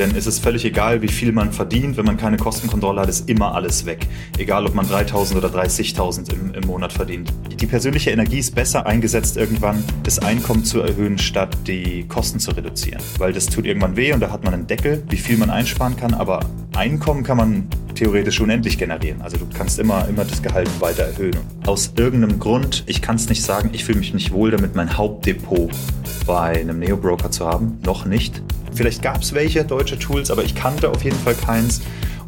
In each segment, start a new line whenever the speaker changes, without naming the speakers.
Denn es ist völlig egal, wie viel man verdient. Wenn man keine Kostenkontrolle hat, ist immer alles weg. Egal, ob man 3.000 oder 30.000 im, im Monat verdient. Die persönliche Energie ist besser eingesetzt, irgendwann das Einkommen zu erhöhen, statt die Kosten zu reduzieren. Weil das tut irgendwann weh und da hat man einen Deckel, wie viel man einsparen kann. Aber Einkommen kann man theoretisch unendlich generieren. Also du kannst immer, immer das Gehalt weiter erhöhen. Aus irgendeinem Grund, ich kann es nicht sagen, ich fühle mich nicht wohl damit, mein Hauptdepot bei einem Neo-Broker zu haben. Noch nicht. Vielleicht gab es welche deutsche Tools, aber ich kannte auf jeden Fall keins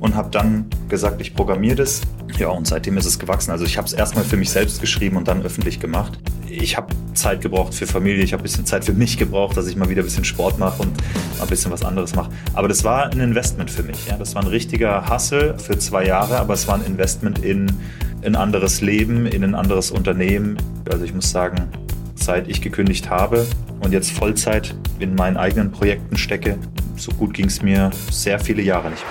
und habe dann gesagt, ich programmiere das. Ja, und seitdem ist es gewachsen. Also ich habe es erstmal für mich selbst geschrieben und dann öffentlich gemacht. Ich habe Zeit gebraucht für Familie, ich habe ein bisschen Zeit für mich gebraucht, dass ich mal wieder ein bisschen Sport mache und mal ein bisschen was anderes mache. Aber das war ein Investment für mich. Ja. Das war ein richtiger Hustle für zwei Jahre, aber es war ein Investment in ein anderes Leben, in ein anderes Unternehmen. Also ich muss sagen, seit ich gekündigt habe und jetzt Vollzeit in meinen eigenen Projekten stecke, so gut ging es mir sehr viele Jahre nicht.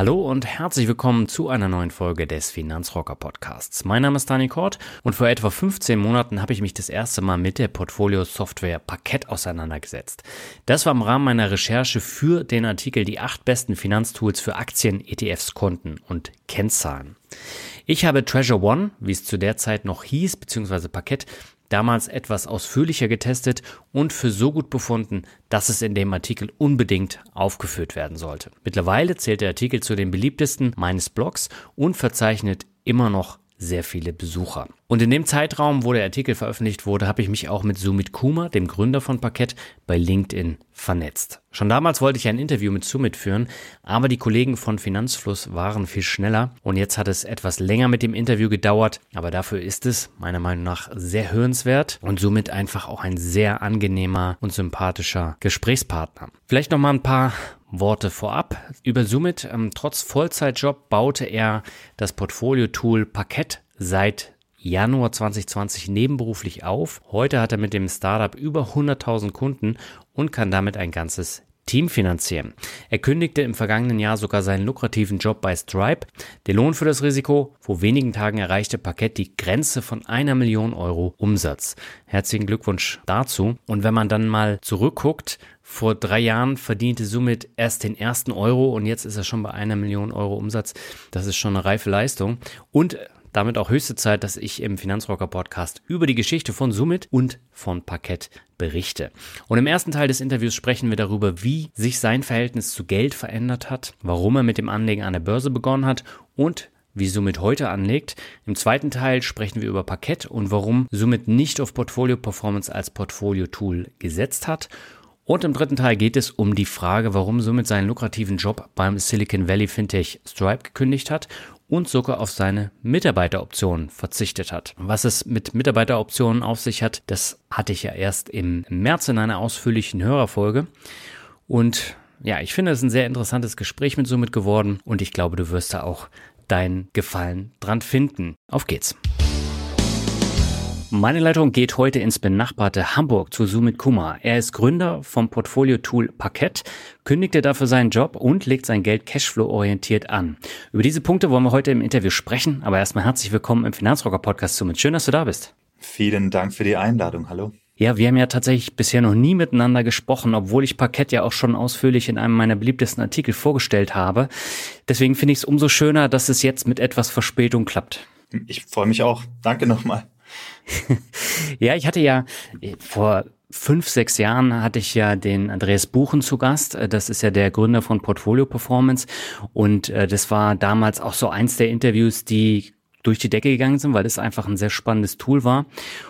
Hallo und herzlich willkommen zu einer neuen Folge des Finanzrocker Podcasts. Mein Name ist Dani Kort und vor etwa 15 Monaten habe ich mich das erste Mal mit der Portfolio-Software Parkett auseinandergesetzt. Das war im Rahmen meiner Recherche für den Artikel Die acht besten Finanztools für Aktien, ETFs, Konten und Kennzahlen. Ich habe Treasure One, wie es zu der Zeit noch hieß, beziehungsweise Parkett, damals etwas ausführlicher getestet und für so gut befunden, dass es in dem Artikel unbedingt aufgeführt werden sollte. Mittlerweile zählt der Artikel zu den beliebtesten meines Blogs und verzeichnet immer noch sehr viele Besucher. Und in dem Zeitraum, wo der Artikel veröffentlicht wurde, habe ich mich auch mit Sumit Kumar, dem Gründer von Parkett, bei LinkedIn vernetzt. Schon damals wollte ich ein Interview mit Sumit führen, aber die Kollegen von Finanzfluss waren viel schneller und jetzt hat es etwas länger mit dem Interview gedauert, aber dafür ist es meiner Meinung nach sehr hörenswert und somit einfach auch ein sehr angenehmer und sympathischer Gesprächspartner. Vielleicht noch mal ein paar Worte vorab. Über Sumit, ähm, trotz Vollzeitjob, baute er das Portfolio-Tool Parkett seit Januar 2020 nebenberuflich auf. Heute hat er mit dem Startup über 100.000 Kunden und kann damit ein ganzes Team finanzieren. Er kündigte im vergangenen Jahr sogar seinen lukrativen Job bei Stripe. Der Lohn für das Risiko, vor wenigen Tagen erreichte Parkett die Grenze von einer Million Euro Umsatz. Herzlichen Glückwunsch dazu. Und wenn man dann mal zurückguckt, vor drei Jahren verdiente Sumit erst den ersten Euro und jetzt ist er schon bei einer Million Euro Umsatz. Das ist schon eine reife Leistung. Und damit auch höchste Zeit, dass ich im Finanzrocker Podcast über die Geschichte von Summit und von Parkett berichte. Und im ersten Teil des Interviews sprechen wir darüber, wie sich sein Verhältnis zu Geld verändert hat, warum er mit dem Anlegen an der Börse begonnen hat und wie Summit heute anlegt. Im zweiten Teil sprechen wir über Parkett und warum Summit nicht auf Portfolio Performance als Portfolio-Tool gesetzt hat. Und im dritten Teil geht es um die Frage, warum Summit seinen lukrativen Job beim Silicon Valley Fintech Stripe gekündigt hat und sogar auf seine Mitarbeiteroptionen verzichtet hat. Was es mit Mitarbeiteroptionen auf sich hat, das hatte ich ja erst im März in einer ausführlichen Hörerfolge. Und ja, ich finde es ein sehr interessantes Gespräch mit Summit geworden und ich glaube, du wirst da auch deinen Gefallen dran finden. Auf geht's! Meine Leitung geht heute ins benachbarte Hamburg zu Sumit Kumar. Er ist Gründer vom Portfolio-Tool Parkett, kündigte dafür seinen Job und legt sein Geld Cashflow-orientiert an. Über diese Punkte wollen wir heute im Interview sprechen, aber erstmal herzlich willkommen im Finanzrocker-Podcast Sumit. Schön, dass du da bist.
Vielen Dank für die Einladung. Hallo.
Ja, wir haben ja tatsächlich bisher noch nie miteinander gesprochen, obwohl ich Parkett ja auch schon ausführlich in einem meiner beliebtesten Artikel vorgestellt habe. Deswegen finde ich es umso schöner, dass es jetzt mit etwas Verspätung klappt.
Ich freue mich auch. Danke nochmal.
ja, ich hatte ja äh, vor fünf, sechs Jahren hatte ich ja den Andreas Buchen zu Gast. Äh, das ist ja der Gründer von Portfolio Performance. Und äh, das war damals auch so eins der Interviews, die durch die Decke gegangen sind, weil es einfach ein sehr spannendes Tool war.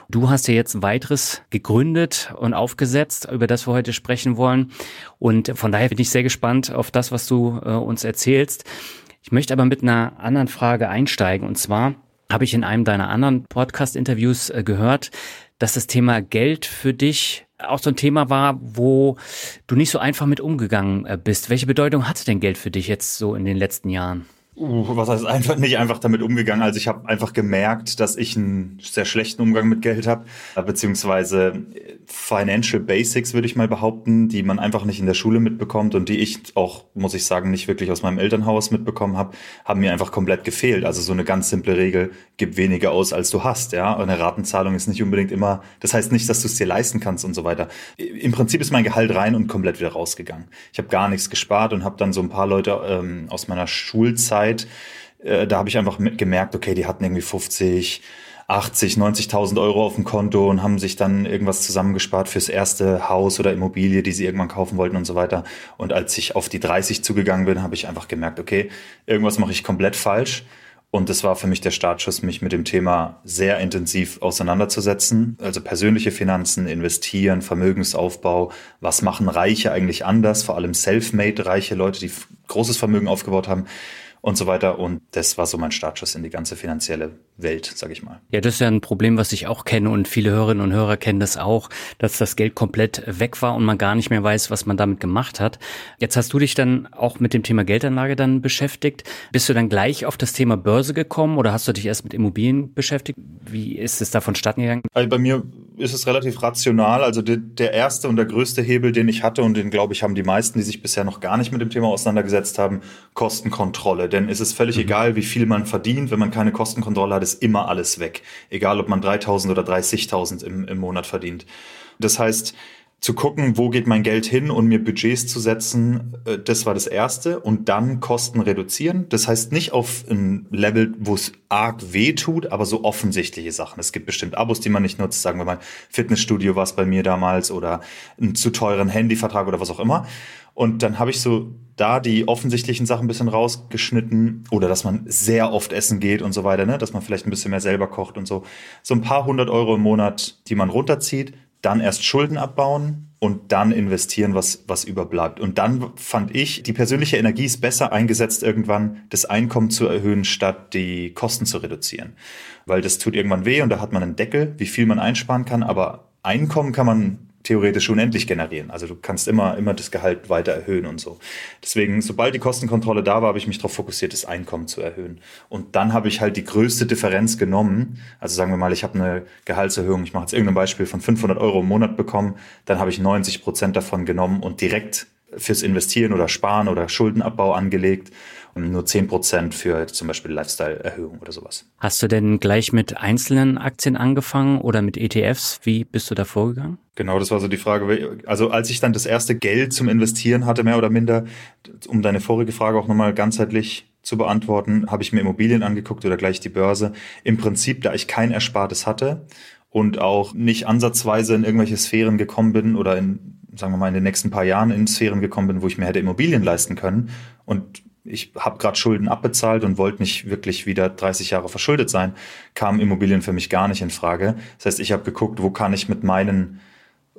Du hast ja jetzt ein weiteres gegründet und aufgesetzt, über das wir heute sprechen wollen. Und von daher bin ich sehr gespannt auf das, was du uns erzählst. Ich möchte aber mit einer anderen Frage einsteigen. Und zwar, habe ich in einem deiner anderen Podcast-Interviews äh, gehört, dass das Thema Geld für dich auch so ein Thema war, wo du nicht so einfach mit umgegangen äh, bist. Welche Bedeutung hatte denn Geld für dich jetzt so in den letzten Jahren?
Uh, was heißt einfach nicht einfach damit umgegangen? Also ich habe einfach gemerkt, dass ich einen sehr schlechten Umgang mit Geld habe, beziehungsweise Financial Basics würde ich mal behaupten, die man einfach nicht in der Schule mitbekommt und die ich auch, muss ich sagen, nicht wirklich aus meinem Elternhaus mitbekommen habe, haben mir einfach komplett gefehlt. Also so eine ganz simple Regel: Gib weniger aus, als du hast. Ja, eine Ratenzahlung ist nicht unbedingt immer. Das heißt nicht, dass du es dir leisten kannst und so weiter. Im Prinzip ist mein Gehalt rein und komplett wieder rausgegangen. Ich habe gar nichts gespart und habe dann so ein paar Leute ähm, aus meiner Schulzeit Zeit, äh, da habe ich einfach gemerkt, okay, die hatten irgendwie 50, 80, 90.000 Euro auf dem Konto und haben sich dann irgendwas zusammengespart fürs erste Haus oder Immobilie, die sie irgendwann kaufen wollten und so weiter. Und als ich auf die 30 zugegangen bin, habe ich einfach gemerkt, okay, irgendwas mache ich komplett falsch. Und das war für mich der Startschuss, mich mit dem Thema sehr intensiv auseinanderzusetzen. Also persönliche Finanzen, investieren, Vermögensaufbau. Was machen Reiche eigentlich anders? Vor allem self-made reiche Leute, die großes Vermögen aufgebaut haben und so weiter. Und das war so mein Startschuss in die ganze finanzielle Welt, sag ich mal.
Ja, das ist ja ein Problem, was ich auch kenne und viele Hörerinnen und Hörer kennen das auch, dass das Geld komplett weg war und man gar nicht mehr weiß, was man damit gemacht hat. Jetzt hast du dich dann auch mit dem Thema Geldanlage dann beschäftigt. Bist du dann gleich auf das Thema Börse gekommen oder hast du dich erst mit Immobilien beschäftigt? Wie ist es da vonstatten gegangen?
Also bei mir ist es relativ rational. Also der, der erste und der größte Hebel, den ich hatte und den glaube ich haben die meisten, die sich bisher noch gar nicht mit dem Thema auseinandergesetzt haben, Kostenkontrolle. Denn es ist völlig mhm. egal, wie viel man verdient, wenn man keine Kostenkontrolle hat, ist immer alles weg. Egal, ob man 3000 oder 30.000 im, im Monat verdient. Das heißt, zu gucken, wo geht mein Geld hin und mir Budgets zu setzen, äh, das war das Erste. Und dann Kosten reduzieren. Das heißt nicht auf ein Level, wo es arg weh tut, aber so offensichtliche Sachen. Es gibt bestimmt Abos, die man nicht nutzt, sagen wir mal Fitnessstudio war es bei mir damals oder einen zu teuren Handyvertrag oder was auch immer. Und dann habe ich so da die offensichtlichen Sachen ein bisschen rausgeschnitten oder dass man sehr oft essen geht und so weiter, ne? dass man vielleicht ein bisschen mehr selber kocht und so. So ein paar hundert Euro im Monat, die man runterzieht, dann erst Schulden abbauen und dann investieren, was, was überbleibt. Und dann fand ich, die persönliche Energie ist besser eingesetzt, irgendwann das Einkommen zu erhöhen, statt die Kosten zu reduzieren. Weil das tut irgendwann weh und da hat man einen Deckel, wie viel man einsparen kann, aber Einkommen kann man theoretisch unendlich generieren. Also du kannst immer, immer das Gehalt weiter erhöhen und so. Deswegen, sobald die Kostenkontrolle da war, habe ich mich darauf fokussiert, das Einkommen zu erhöhen. Und dann habe ich halt die größte Differenz genommen. Also sagen wir mal, ich habe eine Gehaltserhöhung, ich mache jetzt irgendein Beispiel von 500 Euro im Monat bekommen, dann habe ich 90 Prozent davon genommen und direkt fürs Investieren oder Sparen oder Schuldenabbau angelegt und nur 10% für zum Beispiel Lifestyle-Erhöhung oder sowas.
Hast du denn gleich mit einzelnen Aktien angefangen oder mit ETFs? Wie bist du da vorgegangen?
Genau, das war so die Frage. Also als ich dann das erste Geld zum Investieren hatte, mehr oder minder, um deine vorige Frage auch nochmal ganzheitlich zu beantworten, habe ich mir Immobilien angeguckt oder gleich die Börse. Im Prinzip, da ich kein Erspartes hatte und auch nicht ansatzweise in irgendwelche Sphären gekommen bin oder in, sagen wir mal, in den nächsten paar Jahren in Sphären gekommen bin, wo ich mir hätte Immobilien leisten können und ich habe gerade Schulden abbezahlt und wollte nicht wirklich wieder 30 Jahre verschuldet sein, kamen Immobilien für mich gar nicht in Frage. Das heißt, ich habe geguckt, wo kann ich mit meinen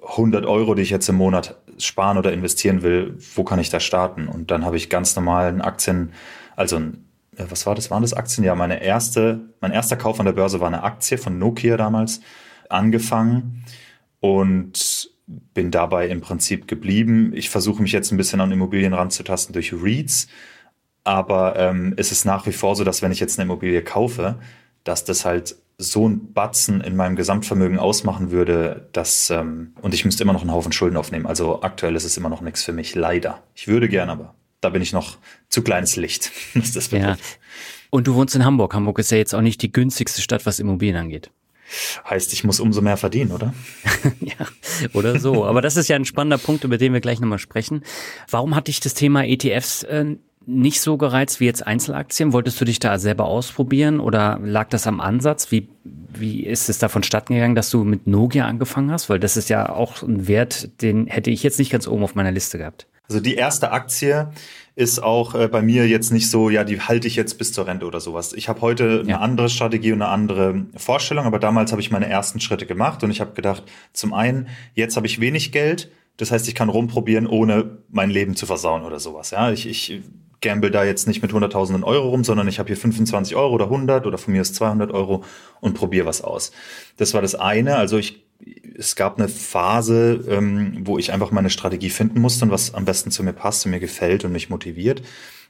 100 Euro, die ich jetzt im Monat sparen oder investieren will, wo kann ich da starten? Und dann habe ich ganz normalen Aktien, also äh, was war das? Waren das Aktien? Ja, meine erste, mein erster Kauf an der Börse war eine Aktie von Nokia damals angefangen und bin dabei im Prinzip geblieben. Ich versuche mich jetzt ein bisschen an Immobilien ranzutasten durch REITs aber ähm, es ist nach wie vor so, dass wenn ich jetzt eine Immobilie kaufe, dass das halt so ein Batzen in meinem Gesamtvermögen ausmachen würde, dass ähm, und ich müsste immer noch einen Haufen Schulden aufnehmen. Also aktuell ist es immer noch nichts für mich, leider. Ich würde gern, aber da bin ich noch zu kleines Licht, was das
betrifft. Ja. Und du wohnst in Hamburg. Hamburg ist ja jetzt auch nicht die günstigste Stadt, was Immobilien angeht.
Heißt, ich muss umso mehr verdienen, oder?
ja, oder so. Aber das ist ja ein spannender Punkt, über den wir gleich nochmal sprechen. Warum hat dich das Thema ETFs äh, nicht so gereizt wie jetzt Einzelaktien? Wolltest du dich da selber ausprobieren oder lag das am Ansatz? Wie, wie ist es da vonstatten gegangen, dass du mit Nokia angefangen hast? Weil das ist ja auch ein Wert, den hätte ich jetzt nicht ganz oben auf meiner Liste gehabt.
Also die erste Aktie ist auch äh, bei mir jetzt nicht so, ja, die halte ich jetzt bis zur Rente oder sowas. Ich habe heute eine andere Strategie und eine andere Vorstellung, aber damals habe ich meine ersten Schritte gemacht und ich habe gedacht, zum einen, jetzt habe ich wenig Geld, das heißt, ich kann rumprobieren, ohne mein Leben zu versauen oder sowas. Ja, ich, ich gamble da jetzt nicht mit hunderttausenden Euro rum, sondern ich habe hier 25 Euro oder 100 oder von mir ist 200 Euro und probiere was aus. Das war das eine. Also ich, es gab eine Phase, ähm, wo ich einfach meine Strategie finden musste und was am besten zu mir passt und mir gefällt und mich motiviert.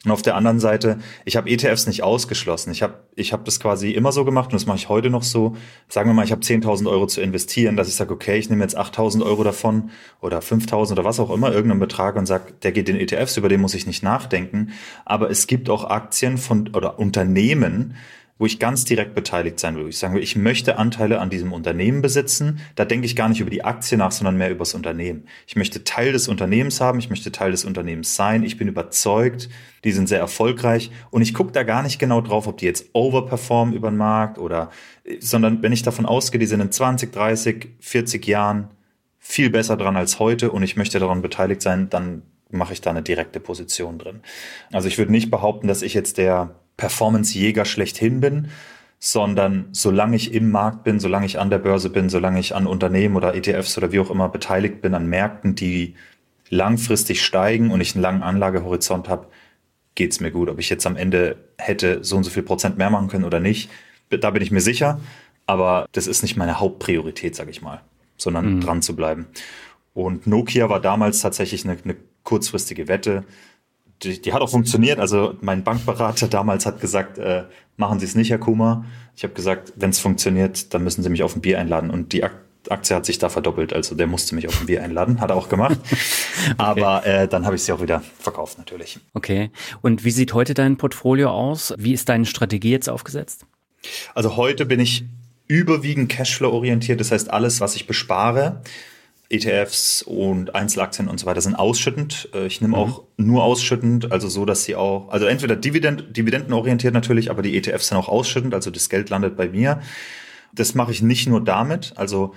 Und auf der anderen Seite, ich habe ETFs nicht ausgeschlossen. Ich habe ich hab das quasi immer so gemacht und das mache ich heute noch so. Sagen wir mal, ich habe 10.000 Euro zu investieren, dass ich sage, okay, ich nehme jetzt 8.000 Euro davon oder 5.000 oder was auch immer, irgendeinen Betrag und sage, der geht in ETFs, über den muss ich nicht nachdenken. Aber es gibt auch Aktien von oder Unternehmen, wo ich ganz direkt beteiligt sein will. Ich sage, ich möchte Anteile an diesem Unternehmen besitzen. Da denke ich gar nicht über die Aktie nach, sondern mehr über das Unternehmen. Ich möchte Teil des Unternehmens haben, ich möchte Teil des Unternehmens sein. Ich bin überzeugt, die sind sehr erfolgreich und ich gucke da gar nicht genau drauf, ob die jetzt overperformen über den Markt oder, sondern wenn ich davon ausgehe, die sind in 20, 30, 40 Jahren viel besser dran als heute und ich möchte daran beteiligt sein, dann mache ich da eine direkte Position drin. Also ich würde nicht behaupten, dass ich jetzt der Performance-Jäger schlechthin bin, sondern solange ich im Markt bin, solange ich an der Börse bin, solange ich an Unternehmen oder ETFs oder wie auch immer beteiligt bin an Märkten, die langfristig steigen und ich einen langen Anlagehorizont habe, geht's mir gut. Ob ich jetzt am Ende hätte so und so viel Prozent mehr machen können oder nicht, da bin ich mir sicher. Aber das ist nicht meine Hauptpriorität, sage ich mal, sondern mhm. dran zu bleiben. Und Nokia war damals tatsächlich eine, eine kurzfristige Wette die, die hat auch funktioniert. Also mein Bankberater damals hat gesagt, äh, machen Sie es nicht, Herr Kuma. Ich habe gesagt, wenn es funktioniert, dann müssen Sie mich auf ein Bier einladen. Und die Aktie hat sich da verdoppelt. Also der musste mich auf ein Bier einladen, hat er auch gemacht. okay. Aber äh, dann habe ich sie auch wieder verkauft natürlich.
Okay. Und wie sieht heute dein Portfolio aus? Wie ist deine Strategie jetzt aufgesetzt?
Also heute bin ich überwiegend Cashflow orientiert. Das heißt, alles, was ich bespare, ETFs und Einzelaktien und so weiter sind ausschüttend. Äh, ich nehme mhm. auch nur ausschüttend, also so, dass sie auch, also entweder Dividend, dividendenorientiert natürlich, aber die ETFs sind auch ausschüttend, also das Geld landet bei mir. Das mache ich nicht nur damit, also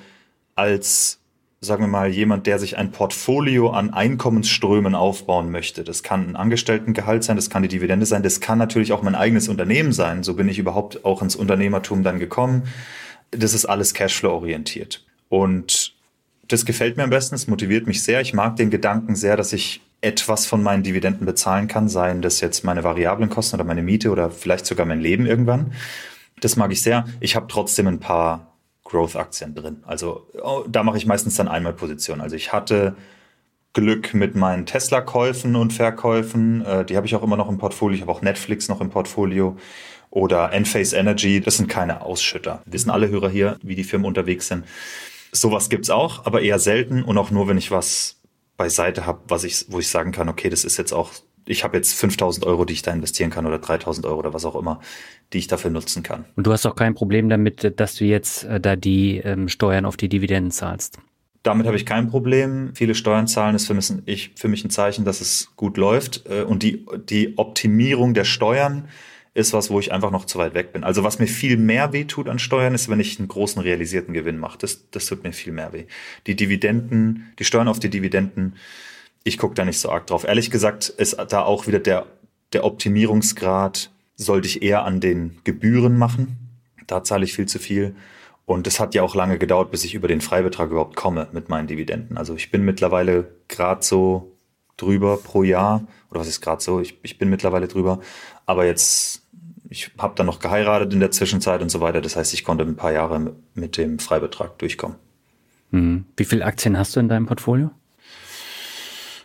als, sagen wir mal, jemand, der sich ein Portfolio an Einkommensströmen aufbauen möchte. Das kann ein Angestelltengehalt sein, das kann die Dividende sein, das kann natürlich auch mein eigenes Unternehmen sein. So bin ich überhaupt auch ins Unternehmertum dann gekommen. Das ist alles Cashflow orientiert. Und das gefällt mir am besten, es motiviert mich sehr. Ich mag den Gedanken sehr, dass ich etwas von meinen Dividenden bezahlen kann, seien das jetzt meine variablen Kosten oder meine Miete oder vielleicht sogar mein Leben irgendwann. Das mag ich sehr. Ich habe trotzdem ein paar Growth-Aktien drin. Also oh, da mache ich meistens dann einmal Position. Also ich hatte Glück mit meinen Tesla-Käufen und Verkäufen. Äh, die habe ich auch immer noch im Portfolio. Ich habe auch Netflix noch im Portfolio. Oder Enphase Energy. Das sind keine Ausschütter. Wissen alle Hörer hier, wie die Firmen unterwegs sind. Sowas gibt's auch, aber eher selten und auch nur, wenn ich was beiseite habe, was ich, wo ich sagen kann, okay, das ist jetzt auch, ich habe jetzt 5000 Euro, die ich da investieren kann oder 3000 Euro oder was auch immer, die ich dafür nutzen kann.
Und du hast auch kein Problem damit, dass du jetzt äh, da die ähm, Steuern auf die Dividenden zahlst?
Damit habe ich kein Problem. Viele Steuern zahlen ist für mich, ich, für mich ein Zeichen, dass es gut läuft. Äh, und die, die Optimierung der Steuern ist was, wo ich einfach noch zu weit weg bin. Also was mir viel mehr weh tut an Steuern, ist, wenn ich einen großen realisierten Gewinn mache. Das, das tut mir viel mehr weh. Die Dividenden, die Steuern auf die Dividenden, ich gucke da nicht so arg drauf. Ehrlich gesagt ist da auch wieder der, der Optimierungsgrad, sollte ich eher an den Gebühren machen. Da zahle ich viel zu viel. Und es hat ja auch lange gedauert, bis ich über den Freibetrag überhaupt komme mit meinen Dividenden. Also ich bin mittlerweile gerade so drüber pro Jahr. Oder was ist gerade so? Ich, ich bin mittlerweile drüber. Aber jetzt ich habe dann noch geheiratet in der Zwischenzeit und so weiter. Das heißt, ich konnte ein paar Jahre mit dem Freibetrag durchkommen.
Mhm. Wie viele Aktien hast du in deinem Portfolio?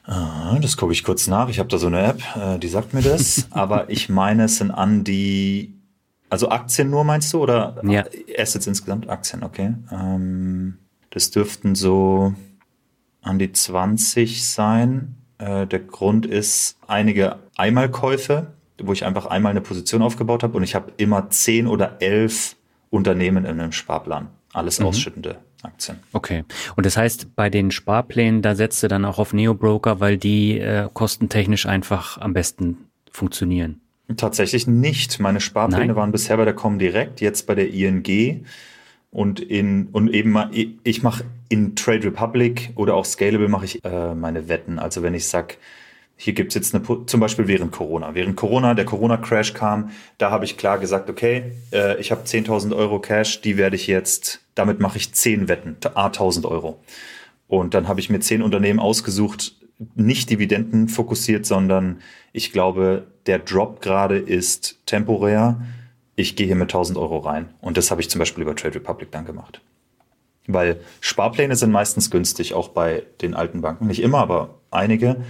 Ah, das gucke ich kurz nach. Ich habe da so eine App, äh, die sagt mir das. Aber ich meine, es sind an die, also Aktien nur meinst du oder
ja.
Assets insgesamt? Aktien, okay. Ähm, das dürften so an die 20 sein. Äh, der Grund ist einige Einmalkäufe wo ich einfach einmal eine Position aufgebaut habe und ich habe immer zehn oder elf Unternehmen in einem Sparplan. Alles mhm. ausschüttende Aktien.
Okay. Und das heißt, bei den Sparplänen, da setzt du dann auch auf Neo-Broker, weil die äh, kostentechnisch einfach am besten funktionieren.
Tatsächlich nicht. Meine Sparpläne Nein? waren bisher bei der Comdirect, jetzt bei der ING und in und eben mal, ich mache in Trade Republic oder auch Scalable mache ich äh, meine Wetten. Also wenn ich sag hier gibt's jetzt eine, zum Beispiel während Corona. Während Corona, der Corona-Crash kam, da habe ich klar gesagt, okay, äh, ich habe 10.000 Euro Cash, die werde ich jetzt, damit mache ich 10 Wetten, a 1.000 Euro. Und dann habe ich mir 10 Unternehmen ausgesucht, nicht Dividenden fokussiert, sondern ich glaube, der Drop gerade ist temporär. Ich gehe hier mit 1000 Euro rein. Und das habe ich zum Beispiel über Trade Republic dann gemacht. Weil Sparpläne sind meistens günstig, auch bei den alten Banken. Nicht immer, aber einige.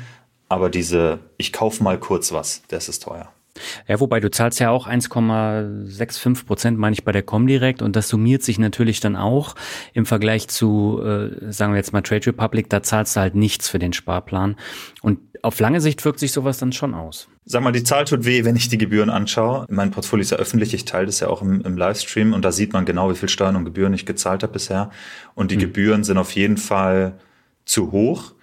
Aber diese, ich kaufe mal kurz was, das ist teuer.
Ja, wobei du zahlst ja auch 1,65 Prozent, meine ich, bei der Comdirect und das summiert sich natürlich dann auch im Vergleich zu, äh, sagen wir jetzt mal Trade Republic, da zahlst du halt nichts für den Sparplan und auf lange Sicht wirkt sich sowas dann schon aus.
Sag mal, die Zahl tut weh, wenn ich die Gebühren anschaue. Mein Portfolio ist ja öffentlich, ich teile das ja auch im, im Livestream und da sieht man genau, wie viel Steuern und Gebühren ich gezahlt habe bisher. Und die mhm. Gebühren sind auf jeden Fall zu hoch.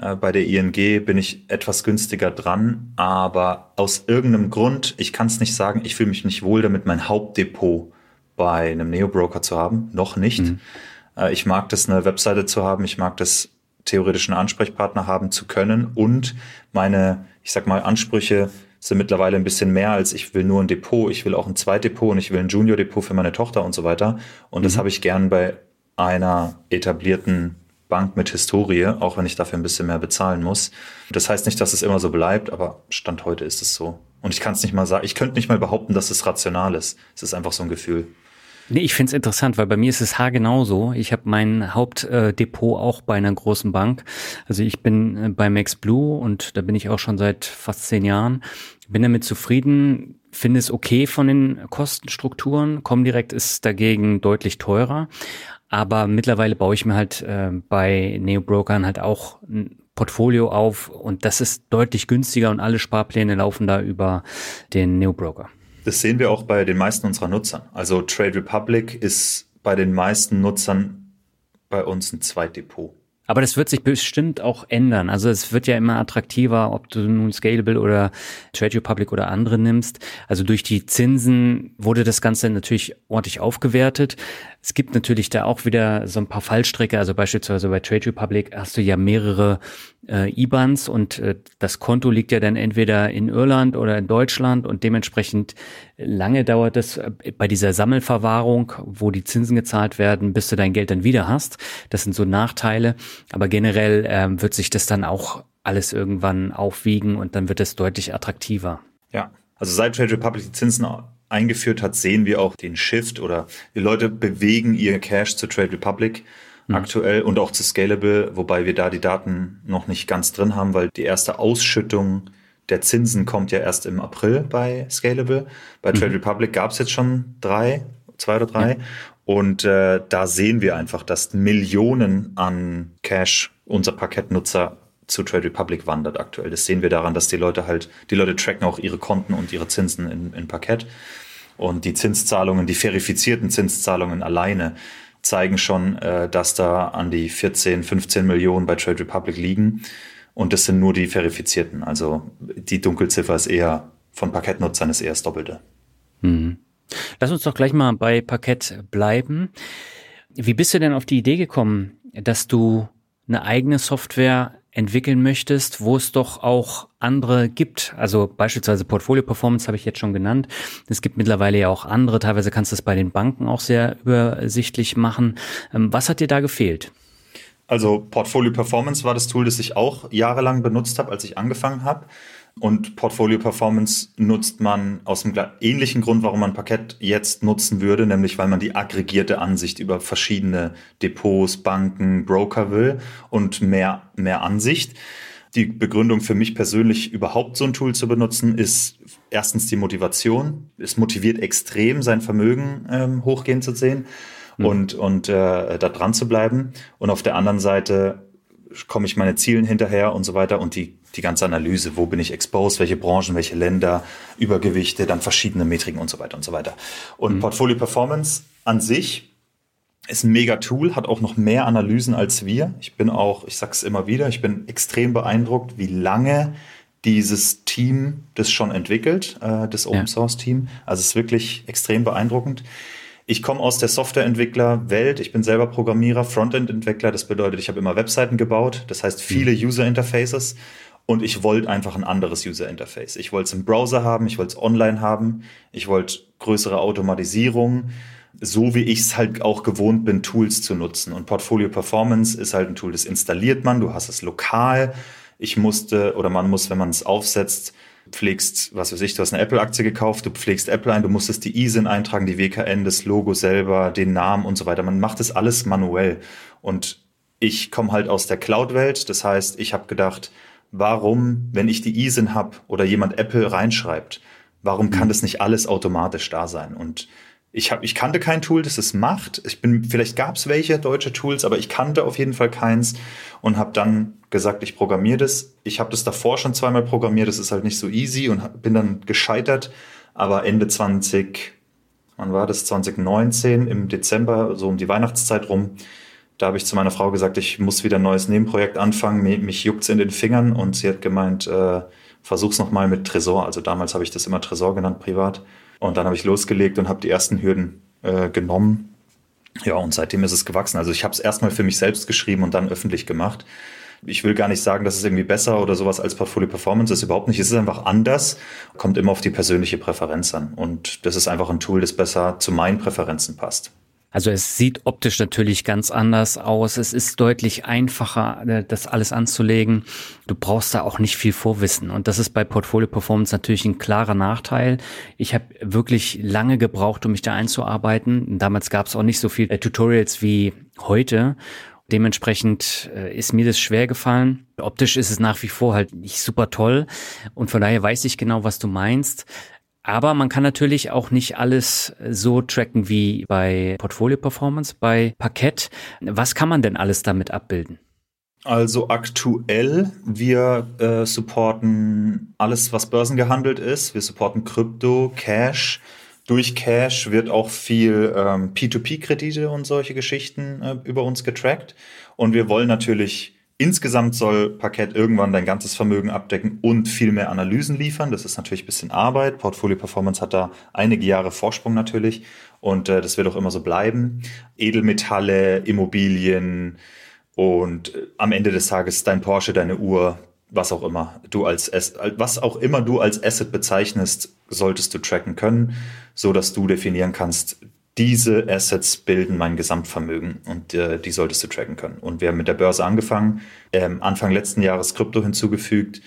Äh, bei der ING bin ich etwas günstiger dran, aber aus irgendeinem Grund, ich kann es nicht sagen, ich fühle mich nicht wohl damit, mein Hauptdepot bei einem Neo-Broker zu haben. Noch nicht. Mhm. Äh, ich mag das, eine Webseite zu haben. Ich mag das, theoretischen Ansprechpartner haben zu können. Und meine, ich sag mal, Ansprüche sind mittlerweile ein bisschen mehr als ich will nur ein Depot. Ich will auch ein Zweitdepot und ich will ein Junior-Depot für meine Tochter und so weiter. Und mhm. das habe ich gern bei einer etablierten Bank mit Historie, auch wenn ich dafür ein bisschen mehr bezahlen muss. Das heißt nicht, dass es immer so bleibt, aber Stand heute ist es so. Und ich kann es nicht mal sagen, ich könnte nicht mal behaupten, dass es rational ist. Es ist einfach so ein Gefühl.
Nee, ich find's interessant, weil bei mir ist es haargenau so. Ich habe mein Hauptdepot auch bei einer großen Bank. Also ich bin äh, bei Max Blue und da bin ich auch schon seit fast zehn Jahren. Bin damit zufrieden, finde es okay von den Kostenstrukturen. Comdirect ist dagegen deutlich teurer. Aber mittlerweile baue ich mir halt äh, bei Neo-Brokern halt auch ein Portfolio auf und das ist deutlich günstiger und alle Sparpläne laufen da über den Neo-Broker.
Das sehen wir auch bei den meisten unserer Nutzer. Also Trade Republic ist bei den meisten Nutzern bei uns ein Zweitdepot.
Aber das wird sich bestimmt auch ändern. Also es wird ja immer attraktiver, ob du nun Scalable oder Trade Republic oder andere nimmst. Also durch die Zinsen wurde das Ganze natürlich ordentlich aufgewertet. Es gibt natürlich da auch wieder so ein paar Fallstricke. Also beispielsweise bei Trade Republic hast du ja mehrere äh, IBANs und äh, das Konto liegt ja dann entweder in Irland oder in Deutschland und dementsprechend lange dauert es äh, bei dieser Sammelverwahrung, wo die Zinsen gezahlt werden, bis du dein Geld dann wieder hast. Das sind so Nachteile. Aber generell ähm, wird sich das dann auch alles irgendwann aufwiegen und dann wird es deutlich attraktiver.
Ja, also seit Trade Republic die Zinsen eingeführt hat, sehen wir auch den Shift oder die Leute bewegen ihr Cash zu Trade Republic mhm. aktuell und auch zu Scalable, wobei wir da die Daten noch nicht ganz drin haben, weil die erste Ausschüttung der Zinsen kommt ja erst im April bei Scalable. Bei Trade mhm. Republic gab es jetzt schon drei, zwei oder drei. Ja. Und äh, da sehen wir einfach, dass Millionen an Cash unser Parkettnutzer zu Trade Republic wandert aktuell. Das sehen wir daran, dass die Leute halt, die Leute tracken auch ihre Konten und ihre Zinsen in, in Parkett. Und die Zinszahlungen, die verifizierten Zinszahlungen alleine zeigen schon, äh, dass da an die 14, 15 Millionen bei Trade Republic liegen. Und das sind nur die verifizierten. Also die Dunkelziffer ist eher von Parkettnutzern ist eher das Doppelte.
Mhm. Lass uns doch gleich mal bei Parkett bleiben. Wie bist du denn auf die Idee gekommen, dass du eine eigene Software entwickeln möchtest, wo es doch auch andere gibt. Also beispielsweise Portfolio Performance habe ich jetzt schon genannt. Es gibt mittlerweile ja auch andere. Teilweise kannst du es bei den Banken auch sehr übersichtlich machen. Ähm, was hat dir da gefehlt?
Also Portfolio Performance war das Tool, das ich auch jahrelang benutzt habe, als ich angefangen habe. Und Portfolio Performance nutzt man aus dem ähnlichen Grund, warum man Parkett jetzt nutzen würde, nämlich weil man die aggregierte Ansicht über verschiedene Depots, Banken, Broker will und mehr, mehr Ansicht. Die Begründung für mich persönlich überhaupt so ein Tool zu benutzen ist erstens die Motivation. Es motiviert extrem, sein Vermögen ähm, hochgehen zu sehen mhm. und, und äh, da dran zu bleiben. Und auf der anderen Seite komme ich meine Zielen hinterher und so weiter und die, die ganze Analyse, wo bin ich exposed, welche Branchen, welche Länder, Übergewichte, dann verschiedene Metriken und so weiter und so weiter. Und mhm. Portfolio Performance an sich ist ein mega Tool, hat auch noch mehr Analysen als wir. Ich bin auch, ich sag's immer wieder, ich bin extrem beeindruckt, wie lange dieses Team das schon entwickelt, äh, das Open Source Team. Also es ist wirklich extrem beeindruckend. Ich komme aus der Softwareentwickler-Welt. Ich bin selber Programmierer, Frontend-Entwickler. Das bedeutet, ich habe immer Webseiten gebaut. Das heißt, viele mhm. User-Interfaces. Und ich wollte einfach ein anderes User-Interface. Ich wollte es im Browser haben, ich wollte es online haben, ich wollte größere Automatisierung, so wie ich es halt auch gewohnt bin, Tools zu nutzen. Und Portfolio Performance ist halt ein Tool, das installiert man, du hast es lokal. Ich musste oder man muss, wenn man es aufsetzt, pflegst, was weiß ich, du hast eine Apple-Aktie gekauft, du pflegst Apple ein, du musstest die ISIN eintragen, die WKN, das Logo selber, den Namen und so weiter. Man macht das alles manuell. Und ich komme halt aus der Cloud-Welt. Das heißt, ich habe gedacht, warum, wenn ich die ISIN habe oder jemand Apple reinschreibt, warum kann mhm. das nicht alles automatisch da sein? Und ich, hab, ich kannte kein Tool, das es macht. Ich bin, vielleicht gab es welche deutsche Tools, aber ich kannte auf jeden Fall keins und habe dann gesagt, ich programmiere das. Ich habe das davor schon zweimal programmiert, das ist halt nicht so easy und bin dann gescheitert. Aber Ende 20, wann war das? 2019 im Dezember, so um die Weihnachtszeit rum, da habe ich zu meiner Frau gesagt, ich muss wieder ein neues Nebenprojekt anfangen. Mich, mich juckt's in den Fingern und sie hat gemeint, äh, versuch's noch mal mit Tresor. Also damals habe ich das immer Tresor genannt privat. Und dann habe ich losgelegt und habe die ersten Hürden äh, genommen. Ja, und seitdem ist es gewachsen. Also ich habe es erstmal für mich selbst geschrieben und dann öffentlich gemacht. Ich will gar nicht sagen, dass es irgendwie besser oder sowas als Portfolio Performance ist. Überhaupt nicht. Es ist einfach anders. Kommt immer auf die persönliche Präferenz an. Und das ist einfach ein Tool, das besser zu meinen Präferenzen passt.
Also es sieht optisch natürlich ganz anders aus. Es ist deutlich einfacher, äh, das alles anzulegen. Du brauchst da auch nicht viel Vorwissen. Und das ist bei Portfolio Performance natürlich ein klarer Nachteil. Ich habe wirklich lange gebraucht, um mich da einzuarbeiten. Damals gab es auch nicht so viel äh, Tutorials wie heute. Dementsprechend äh, ist mir das schwer gefallen. Optisch ist es nach wie vor halt nicht super toll. Und von daher weiß ich genau, was du meinst. Aber man kann natürlich auch nicht alles so tracken wie bei Portfolio Performance, bei Parkett. Was kann man denn alles damit abbilden?
Also aktuell, wir äh, supporten alles, was börsengehandelt ist. Wir supporten Krypto, Cash. Durch Cash wird auch viel ähm, P2P-Kredite und solche Geschichten äh, über uns getrackt. Und wir wollen natürlich Insgesamt soll Parkett irgendwann dein ganzes Vermögen abdecken und viel mehr Analysen liefern. Das ist natürlich ein bisschen Arbeit. Portfolio Performance hat da einige Jahre Vorsprung natürlich und äh, das wird auch immer so bleiben. Edelmetalle, Immobilien und äh, am Ende des Tages dein Porsche, deine Uhr, was auch immer du als was auch immer du als Asset bezeichnest, solltest du tracken können, so dass du definieren kannst, diese Assets bilden mein Gesamtvermögen und äh, die solltest du tracken können. Und wir haben mit der Börse angefangen, ähm, Anfang letzten Jahres Krypto hinzugefügt,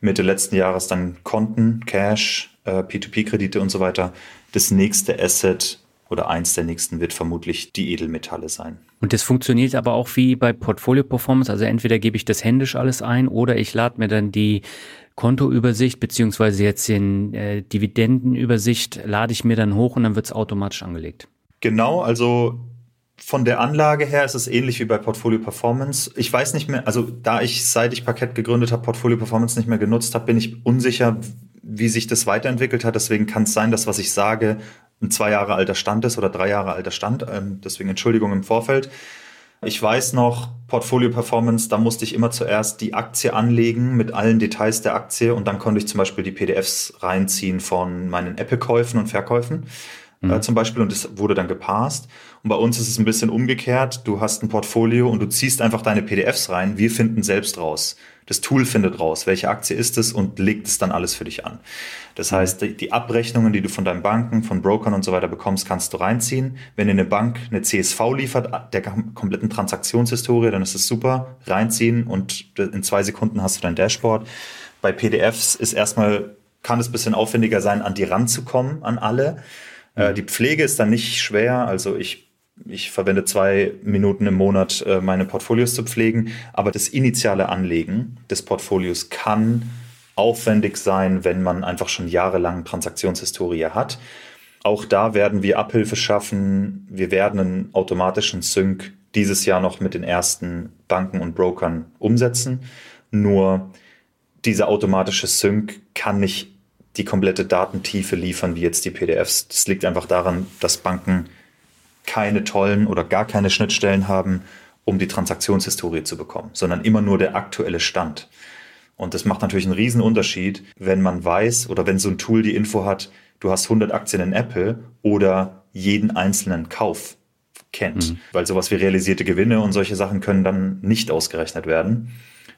Mitte letzten Jahres dann Konten, Cash, äh, P2P-Kredite und so weiter. Das nächste Asset oder eins der nächsten wird vermutlich die Edelmetalle sein.
Und das funktioniert aber auch wie bei Portfolio Performance. Also entweder gebe ich das händisch alles ein oder ich lade mir dann die Kontoübersicht beziehungsweise jetzt den äh, Dividendenübersicht lade ich mir dann hoch und dann wird es automatisch angelegt.
Genau, also von der Anlage her ist es ähnlich wie bei Portfolio Performance. Ich weiß nicht mehr, also da ich seit ich Parkett gegründet habe, Portfolio Performance nicht mehr genutzt habe, bin ich unsicher, wie sich das weiterentwickelt hat. Deswegen kann es sein, dass was ich sage, ein zwei Jahre alter Stand ist oder drei Jahre alter Stand. Ähm, deswegen Entschuldigung im Vorfeld. Ich weiß noch, Portfolio Performance, da musste ich immer zuerst die Aktie anlegen mit allen Details der Aktie und dann konnte ich zum Beispiel die PDFs reinziehen von meinen Apple-Käufen und Verkäufen mhm. äh, zum Beispiel und das wurde dann gepasst. Und bei uns ist es ein bisschen umgekehrt. Du hast ein Portfolio und du ziehst einfach deine PDFs rein. Wir finden selbst raus. Das Tool findet raus, welche Aktie ist es und legt es dann alles für dich an. Das mhm. heißt, die Abrechnungen, die du von deinen Banken, von Brokern und so weiter bekommst, kannst du reinziehen. Wenn dir eine Bank eine CSV liefert, der kompletten Transaktionshistorie, dann ist es super. Reinziehen und in zwei Sekunden hast du dein Dashboard. Bei PDFs ist erstmal, kann es ein bisschen aufwendiger sein, an die ranzukommen, an alle. Äh, die Pflege ist dann nicht schwer. Also ich, ich verwende zwei Minuten im Monat, äh, meine Portfolios zu pflegen. Aber das initiale Anlegen des Portfolios kann aufwendig sein, wenn man einfach schon jahrelang Transaktionshistorie hat. Auch da werden wir Abhilfe schaffen. Wir werden einen automatischen Sync dieses Jahr noch mit den ersten Banken und Brokern umsetzen. Nur dieser automatische Sync kann nicht die komplette Datentiefe liefern wie jetzt die PDFs. Das liegt einfach daran, dass Banken keine tollen oder gar keine Schnittstellen haben, um die Transaktionshistorie zu bekommen, sondern immer nur der aktuelle Stand. Und das macht natürlich einen riesen Unterschied, wenn man weiß oder wenn so ein Tool die Info hat, du hast 100 Aktien in Apple oder jeden einzelnen Kauf kennt. Mhm. Weil sowas wie realisierte Gewinne und solche Sachen können dann nicht ausgerechnet werden.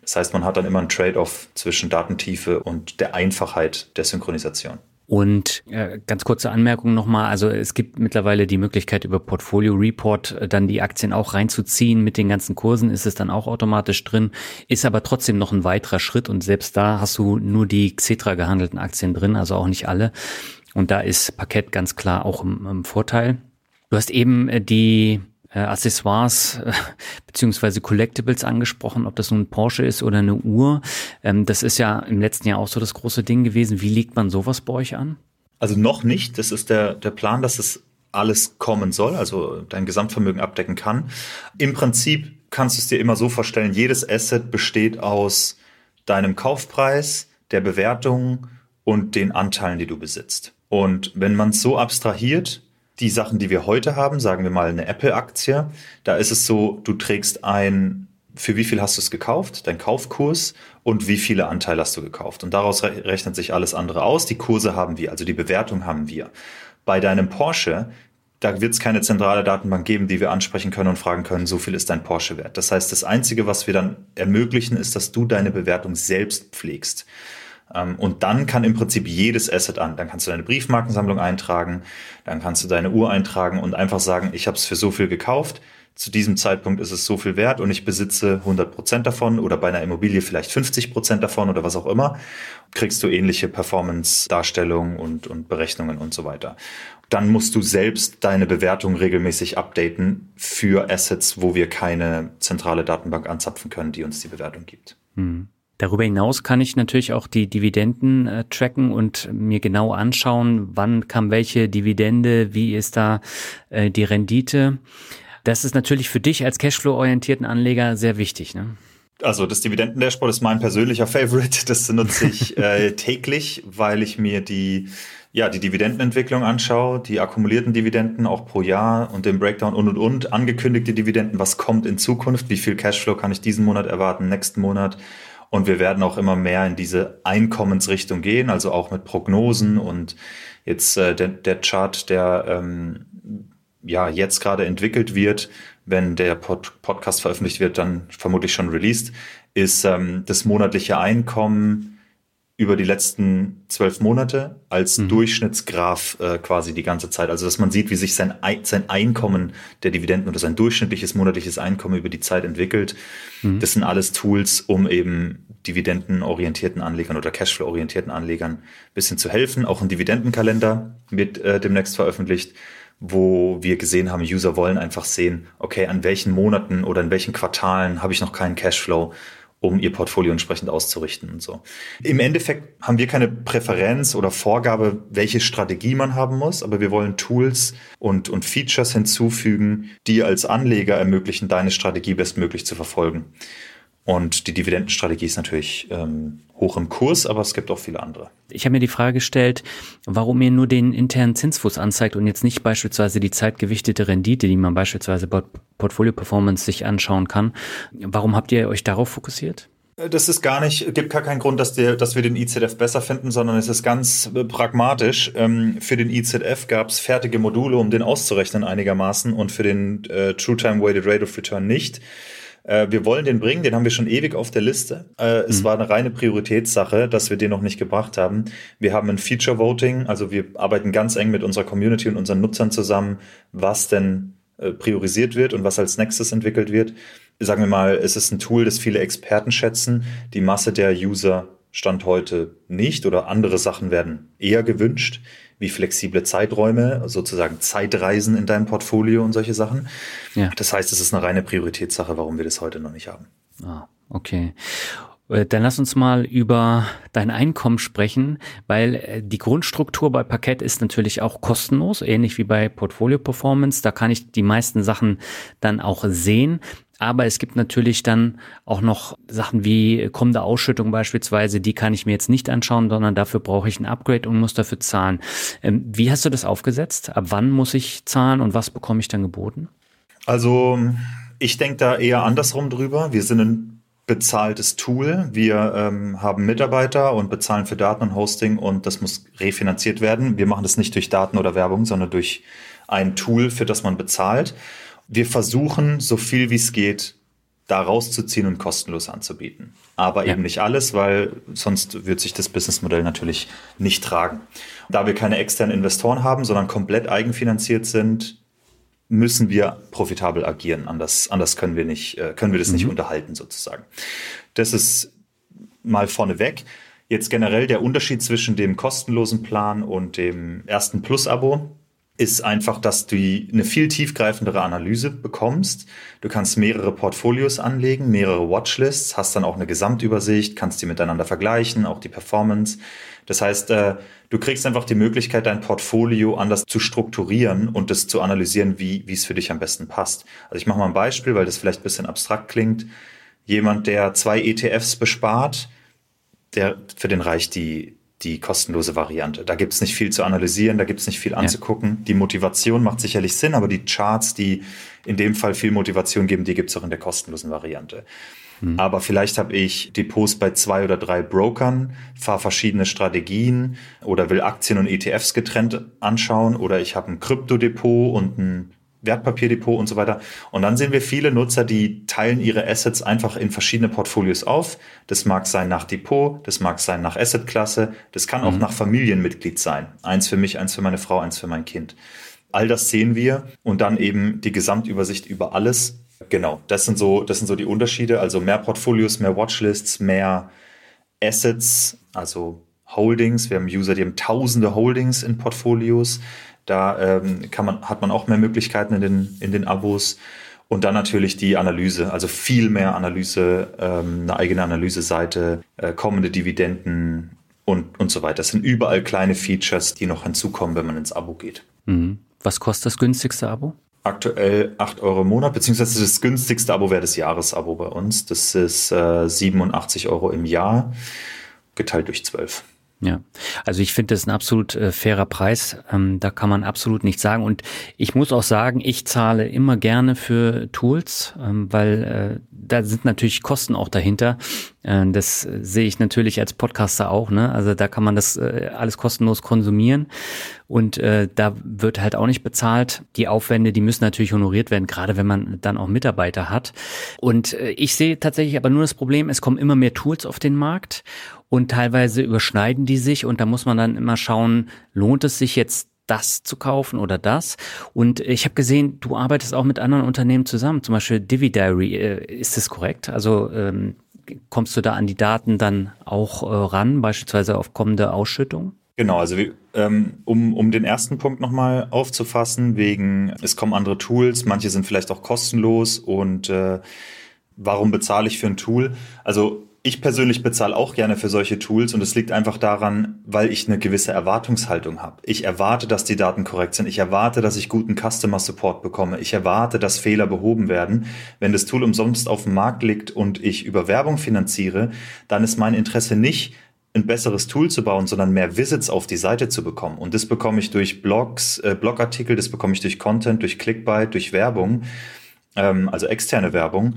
Das heißt, man hat dann immer ein Trade-off zwischen Datentiefe und der Einfachheit der Synchronisation.
Und äh, ganz kurze Anmerkung nochmal, also es gibt mittlerweile die Möglichkeit über Portfolio Report äh, dann die Aktien auch reinzuziehen. Mit den ganzen Kursen ist es dann auch automatisch drin, ist aber trotzdem noch ein weiterer Schritt und selbst da hast du nur die Xetra gehandelten Aktien drin, also auch nicht alle. Und da ist Parkett ganz klar auch im, im Vorteil. Du hast eben äh, die äh, Accessoires äh, beziehungsweise Collectibles angesprochen, ob das nun ein Porsche ist oder eine Uhr. Ähm, das ist ja im letzten Jahr auch so das große Ding gewesen. Wie legt man sowas bei euch an?
Also noch nicht. Das ist der, der Plan, dass es alles kommen soll, also dein Gesamtvermögen abdecken kann. Im Prinzip kannst du es dir immer so vorstellen, jedes Asset besteht aus deinem Kaufpreis, der Bewertung und den Anteilen, die du besitzt. Und wenn man es so abstrahiert, die Sachen, die wir heute haben, sagen wir mal eine Apple-Aktie, da ist es so, du trägst ein, für wie viel hast du es gekauft, dein Kaufkurs und wie viele Anteile hast du gekauft. Und daraus rechnet sich alles andere aus. Die Kurse haben wir, also die Bewertung haben wir. Bei deinem Porsche, da wird es keine zentrale Datenbank geben, die wir ansprechen können und fragen können, so viel ist dein Porsche wert. Das heißt, das Einzige, was wir dann ermöglichen, ist, dass du deine Bewertung selbst pflegst. Ähm, und dann kann im Prinzip jedes Asset an. Dann kannst du deine Briefmarkensammlung eintragen, dann kannst du deine Uhr eintragen und einfach sagen, ich habe es für so viel gekauft. Zu diesem Zeitpunkt ist es so viel wert und ich besitze 100 Prozent davon oder bei einer Immobilie vielleicht 50 Prozent davon oder was auch immer. Kriegst du ähnliche Performance-Darstellungen und, und Berechnungen und so weiter. Dann musst du selbst deine Bewertung regelmäßig updaten für Assets, wo wir keine zentrale Datenbank anzapfen können, die uns die Bewertung gibt.
Mhm. Darüber hinaus kann ich natürlich auch die Dividenden äh, tracken und mir genau anschauen, wann kam welche Dividende, wie ist da äh, die Rendite. Das ist natürlich für dich als Cashflow-orientierten Anleger sehr wichtig. Ne?
Also das Dividenden-Dashboard ist mein persönlicher Favorite. Das nutze ich äh, täglich, weil ich mir die ja, die Dividendenentwicklung anschaue, die akkumulierten Dividenden auch pro Jahr und den Breakdown und und und, angekündigte Dividenden, was kommt in Zukunft, wie viel Cashflow kann ich diesen Monat erwarten, nächsten Monat und wir werden auch immer mehr in diese Einkommensrichtung gehen, also auch mit Prognosen. Und jetzt äh, der, der Chart, der ähm, ja jetzt gerade entwickelt wird, wenn der Pod Podcast veröffentlicht wird, dann vermutlich schon released, ist ähm, das monatliche Einkommen über die letzten zwölf Monate als mhm. Durchschnittsgraph äh, quasi die ganze Zeit. Also dass man sieht, wie sich sein, sein Einkommen der Dividenden oder sein durchschnittliches monatliches Einkommen über die Zeit entwickelt. Mhm. Das sind alles Tools, um eben dividendenorientierten Anlegern oder Cashflow-orientierten Anlegern ein bisschen zu helfen. Auch ein Dividendenkalender wird äh, demnächst veröffentlicht wo wir gesehen haben, User wollen einfach sehen, okay, an welchen Monaten oder in welchen Quartalen habe ich noch keinen Cashflow um ihr Portfolio entsprechend auszurichten und so. Im Endeffekt haben wir keine Präferenz oder Vorgabe, welche Strategie man haben muss, aber wir wollen Tools und, und Features hinzufügen, die als Anleger ermöglichen, deine Strategie bestmöglich zu verfolgen. Und die Dividendenstrategie ist natürlich ähm, hoch im Kurs, aber es gibt auch viele andere.
Ich habe mir die Frage gestellt, warum ihr nur den internen Zinsfuß anzeigt und jetzt nicht beispielsweise die zeitgewichtete Rendite, die man beispielsweise bei Portfolio Performance sich anschauen kann. Warum habt ihr euch darauf fokussiert?
Das ist gar nicht, gibt gar keinen Grund, dass, der, dass wir den IZF besser finden, sondern es ist ganz pragmatisch. Ähm, für den IZF gab es fertige Module, um den auszurechnen einigermaßen und für den äh, True Time Weighted Rate of Return nicht. Äh, wir wollen den bringen, den haben wir schon ewig auf der Liste. Äh, mhm. Es war eine reine Prioritätssache, dass wir den noch nicht gebracht haben. Wir haben ein Feature Voting, also wir arbeiten ganz eng mit unserer Community und unseren Nutzern zusammen, was denn äh, priorisiert wird und was als nächstes entwickelt wird. Sagen wir mal, es ist ein Tool, das viele Experten schätzen. Die Masse der User stand heute nicht oder andere Sachen werden eher gewünscht wie flexible Zeiträume, sozusagen Zeitreisen in deinem Portfolio und solche Sachen. Ja. Das heißt, es ist eine reine Prioritätssache, warum wir das heute noch nicht haben.
Ah, okay. Äh, dann lass uns mal über dein Einkommen sprechen, weil äh, die Grundstruktur bei Parkett ist natürlich auch kostenlos, ähnlich wie bei Portfolio Performance. Da kann ich die meisten Sachen dann auch sehen. Aber es gibt natürlich dann auch noch Sachen wie kommende Ausschüttung beispielsweise, die kann ich mir jetzt nicht anschauen, sondern dafür brauche ich ein Upgrade und muss dafür zahlen. Ähm, wie hast du das aufgesetzt? Ab wann muss ich zahlen und was bekomme ich dann geboten?
Also ich denke da eher andersrum drüber. Wir sind ein bezahltes Tool. Wir ähm, haben Mitarbeiter und bezahlen für Daten und Hosting und das muss refinanziert werden. Wir machen das nicht durch Daten oder Werbung, sondern durch ein Tool, für das man bezahlt wir versuchen, so viel wie es geht, da rauszuziehen und kostenlos anzubieten. Aber ja. eben nicht alles, weil sonst wird sich das Businessmodell natürlich nicht tragen. Da wir keine externen Investoren haben, sondern komplett eigenfinanziert sind, müssen wir profitabel agieren. Anders, anders können wir nicht, äh, können wir das mhm. nicht unterhalten sozusagen. Das ist mal vorneweg. Jetzt generell der Unterschied zwischen dem kostenlosen Plan und dem ersten Plus-Abo ist einfach, dass du eine viel tiefgreifendere Analyse bekommst. Du kannst mehrere Portfolios anlegen, mehrere Watchlists, hast dann auch eine Gesamtübersicht, kannst die miteinander vergleichen, auch die Performance. Das heißt, äh, du kriegst einfach die Möglichkeit, dein Portfolio anders zu strukturieren und das zu analysieren, wie, wie es für dich am besten passt. Also ich mache mal ein Beispiel, weil das vielleicht ein bisschen abstrakt klingt. Jemand, der zwei ETFs bespart, der, für den reicht die, die kostenlose Variante. Da gibt es nicht viel zu analysieren, da gibt es nicht viel anzugucken. Ja. Die Motivation macht sicherlich Sinn, aber die Charts, die in dem Fall viel Motivation geben, die gibt es auch in der kostenlosen Variante. Hm. Aber vielleicht habe ich Depots bei zwei oder drei Brokern, fahre verschiedene Strategien oder will Aktien und ETFs getrennt anschauen oder ich habe ein Kryptodepot und ein Wertpapierdepot und so weiter. Und dann sehen wir viele Nutzer, die teilen ihre Assets einfach in verschiedene Portfolios auf. Das mag sein nach Depot, das mag sein nach Assetklasse, das kann auch mhm. nach Familienmitglied sein. Eins für mich, eins für meine Frau, eins für mein Kind. All das sehen wir und dann eben die Gesamtübersicht über alles. Genau, das sind so, das sind so die Unterschiede. Also mehr Portfolios, mehr Watchlists, mehr Assets, also Holdings. Wir haben User, die haben tausende Holdings in Portfolios. Da ähm, kann man, hat man auch mehr Möglichkeiten in den, in den Abos. Und dann natürlich die Analyse, also viel mehr Analyse, ähm, eine eigene Analyseseite, äh, kommende Dividenden und, und so weiter. Das sind überall kleine Features, die noch hinzukommen, wenn man ins Abo geht.
Mhm. Was kostet das günstigste Abo?
Aktuell 8 Euro im Monat, beziehungsweise das günstigste Abo wäre das Jahresabo bei uns. Das ist äh, 87 Euro im Jahr, geteilt durch 12.
Ja, also ich finde das ein absolut äh, fairer Preis. Ähm, da kann man absolut nichts sagen. Und ich muss auch sagen, ich zahle immer gerne für Tools, ähm, weil äh, da sind natürlich Kosten auch dahinter. Äh, das sehe ich natürlich als Podcaster auch. Ne? Also da kann man das äh, alles kostenlos konsumieren. Und äh, da wird halt auch nicht bezahlt. Die Aufwände, die müssen natürlich honoriert werden, gerade wenn man dann auch Mitarbeiter hat. Und äh, ich sehe tatsächlich aber nur das Problem, es kommen immer mehr Tools auf den Markt und teilweise überschneiden die sich und da muss man dann immer schauen, lohnt es sich jetzt das zu kaufen oder das. Und ich habe gesehen, du arbeitest auch mit anderen Unternehmen zusammen, zum Beispiel Dividiary. Äh, ist das korrekt? Also ähm, kommst du da an die Daten dann auch äh, ran, beispielsweise auf kommende Ausschüttung?
Genau, also ähm, um, um den ersten Punkt nochmal aufzufassen, wegen es kommen andere Tools, manche sind vielleicht auch kostenlos und äh, warum bezahle ich für ein Tool? Also ich persönlich bezahle auch gerne für solche Tools und es liegt einfach daran, weil ich eine gewisse Erwartungshaltung habe. Ich erwarte, dass die Daten korrekt sind. Ich erwarte, dass ich guten Customer Support bekomme. Ich erwarte, dass Fehler behoben werden. Wenn das Tool umsonst auf dem Markt liegt und ich über Werbung finanziere, dann ist mein Interesse nicht, ein besseres Tool zu bauen, sondern mehr Visits auf die Seite zu bekommen. Und das bekomme ich durch Blogs, äh, Blogartikel, das bekomme ich durch Content, durch Clickbait, durch Werbung, ähm, also externe Werbung.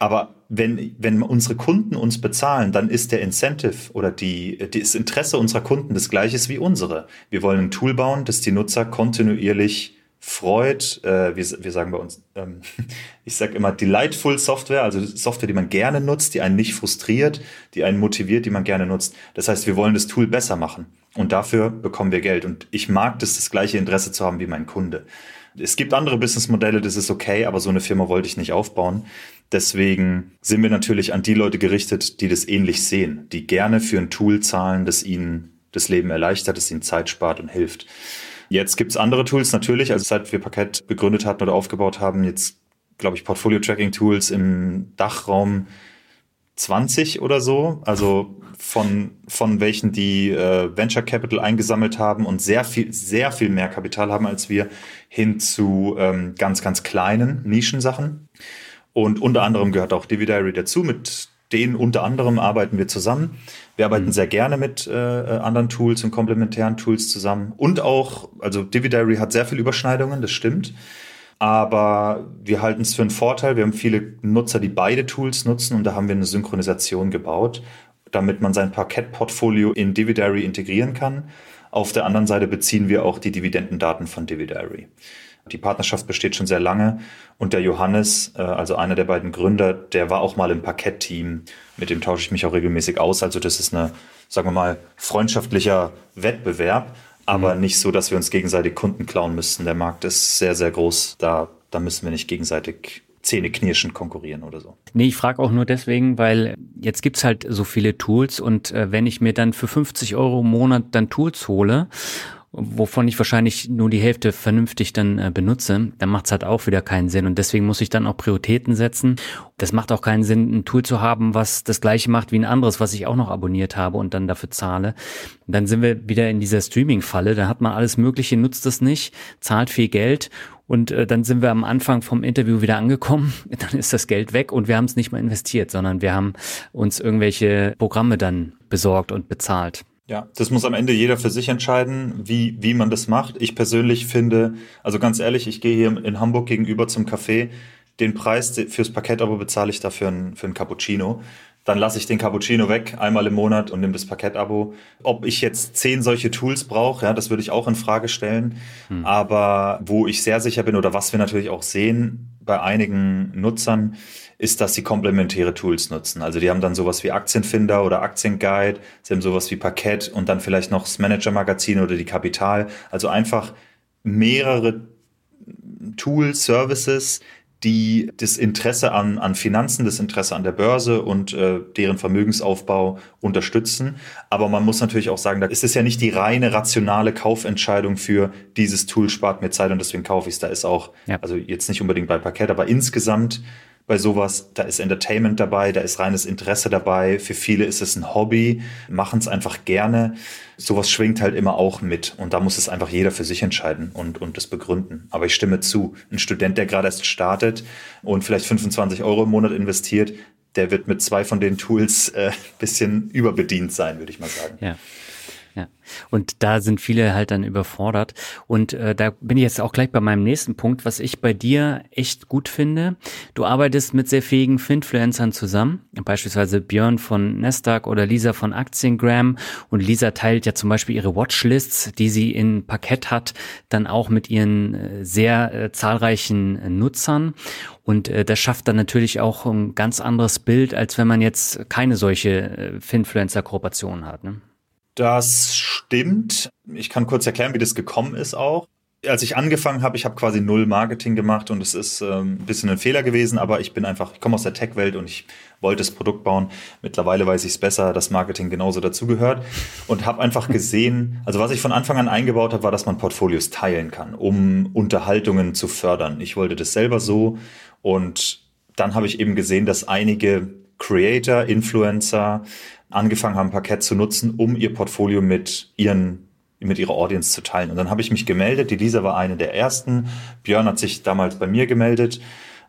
Aber wenn, wenn unsere Kunden uns bezahlen, dann ist der Incentive oder die, das Interesse unserer Kunden das gleiche wie unsere. Wir wollen ein Tool bauen, das die Nutzer kontinuierlich freut. Äh, wir, wir sagen bei uns, ähm, ich sage immer delightful Software, also Software, die man gerne nutzt, die einen nicht frustriert, die einen motiviert, die man gerne nutzt. Das heißt, wir wollen das Tool besser machen und dafür bekommen wir Geld. Und ich mag das, das gleiche Interesse zu haben wie mein Kunde. Es gibt andere Businessmodelle, das ist okay, aber so eine Firma wollte ich nicht aufbauen. Deswegen sind wir natürlich an die Leute gerichtet, die das ähnlich sehen, die gerne für ein Tool zahlen, das ihnen das Leben erleichtert, das ihnen Zeit spart und hilft. Jetzt gibt's andere Tools natürlich, also seit wir Parkett begründet hatten oder aufgebaut haben, jetzt glaube ich Portfolio-Tracking-Tools im Dachraum 20 oder so, also von, von welchen die äh, Venture Capital eingesammelt haben und sehr viel, sehr viel mehr Kapital haben als wir, hin zu ähm, ganz, ganz kleinen Nischensachen. Und unter anderem gehört auch Dividary dazu. Mit denen unter anderem arbeiten wir zusammen. Wir arbeiten mhm. sehr gerne mit äh, anderen Tools und komplementären Tools zusammen. Und auch, also Dividary hat sehr viele Überschneidungen, das stimmt. Aber wir halten es für einen Vorteil. Wir haben viele Nutzer, die beide Tools nutzen und da haben wir eine Synchronisation gebaut, damit man sein Parkett-Portfolio in Dividary integrieren kann. Auf der anderen Seite beziehen wir auch die Dividendendaten von Dividary. Die Partnerschaft besteht schon sehr lange und der Johannes, äh, also einer der beiden Gründer, der war auch mal im Parkett-Team. Mit dem tausche ich mich auch regelmäßig aus. Also das ist eine, sagen wir mal, freundschaftlicher Wettbewerb, aber mhm. nicht so, dass wir uns gegenseitig Kunden klauen müssten. Der Markt ist sehr, sehr groß. Da, da müssen wir nicht gegenseitig zähneknirschend konkurrieren oder so.
Nee, ich frage auch nur deswegen, weil jetzt gibt's halt so viele Tools und äh, wenn ich mir dann für 50 Euro im Monat dann Tools hole wovon ich wahrscheinlich nur die Hälfte vernünftig dann äh, benutze, dann macht es halt auch wieder keinen Sinn. Und deswegen muss ich dann auch Prioritäten setzen. Das macht auch keinen Sinn, ein Tool zu haben, was das gleiche macht wie ein anderes, was ich auch noch abonniert habe und dann dafür zahle. Dann sind wir wieder in dieser Streaming-Falle. Da hat man alles Mögliche, nutzt es nicht, zahlt viel Geld und äh, dann sind wir am Anfang vom Interview wieder angekommen, dann ist das Geld weg und wir haben es nicht mehr investiert, sondern wir haben uns irgendwelche Programme dann besorgt und bezahlt.
Ja, das muss am Ende jeder für sich entscheiden, wie, wie man das macht. Ich persönlich finde, also ganz ehrlich, ich gehe hier in Hamburg gegenüber zum Café. Den Preis fürs Paket-Abo bezahle ich dafür ein, für ein Cappuccino. Dann lasse ich den Cappuccino weg, einmal im Monat und nehme das Paket-Abo. Ob ich jetzt zehn solche Tools brauche, ja, das würde ich auch in Frage stellen. Hm. Aber wo ich sehr sicher bin oder was wir natürlich auch sehen bei einigen Nutzern, ist, dass sie komplementäre Tools nutzen. Also die haben dann sowas wie Aktienfinder oder Aktienguide, sie haben sowas wie Parkett und dann vielleicht noch das Manager-Magazin oder die Kapital. Also einfach mehrere Tools, Services, die das Interesse an, an Finanzen, das Interesse an der Börse und äh, deren Vermögensaufbau unterstützen. Aber man muss natürlich auch sagen, da ist es ja nicht die reine rationale Kaufentscheidung für dieses Tool spart mir Zeit und deswegen kaufe ich es. Da ist auch, ja. also jetzt nicht unbedingt bei Parkett, aber insgesamt bei sowas. Da ist Entertainment dabei, da ist reines Interesse dabei. Für viele ist es ein Hobby, machen es einfach gerne. Sowas schwingt halt immer auch mit. Und da muss es einfach jeder für sich entscheiden und, und das begründen. Aber ich stimme zu. Ein Student, der gerade erst startet und vielleicht 25 Euro im Monat investiert, der wird mit zwei von den Tools äh, bisschen überbedient sein, würde ich mal sagen.
Ja. Ja. Und da sind viele halt dann überfordert. Und äh, da bin ich jetzt auch gleich bei meinem nächsten Punkt, was ich bei dir echt gut finde. Du arbeitest mit sehr fähigen Finfluencern zusammen, beispielsweise Björn von Nestag oder Lisa von Aktiengram. Und Lisa teilt ja zum Beispiel ihre Watchlists, die sie in Parkett hat, dann auch mit ihren äh, sehr äh, zahlreichen Nutzern. Und äh, das schafft dann natürlich auch ein ganz anderes Bild, als wenn man jetzt keine solche äh, Finfluencer-Kooperation hat. Ne?
Das stimmt. Ich kann kurz erklären, wie das gekommen ist auch. Als ich angefangen habe, ich habe quasi null Marketing gemacht und es ist ähm, ein bisschen ein Fehler gewesen, aber ich bin einfach, ich komme aus der Tech-Welt und ich wollte das Produkt bauen. Mittlerweile weiß ich es besser, dass Marketing genauso dazugehört und habe einfach gesehen, also was ich von Anfang an eingebaut habe, war, dass man Portfolios teilen kann, um Unterhaltungen zu fördern. Ich wollte das selber so und dann habe ich eben gesehen, dass einige Creator, Influencer angefangen haben, Parkett zu nutzen, um ihr Portfolio mit ihren mit ihrer Audience zu teilen. Und dann habe ich mich gemeldet. Die Lisa war eine der ersten. Björn hat sich damals bei mir gemeldet,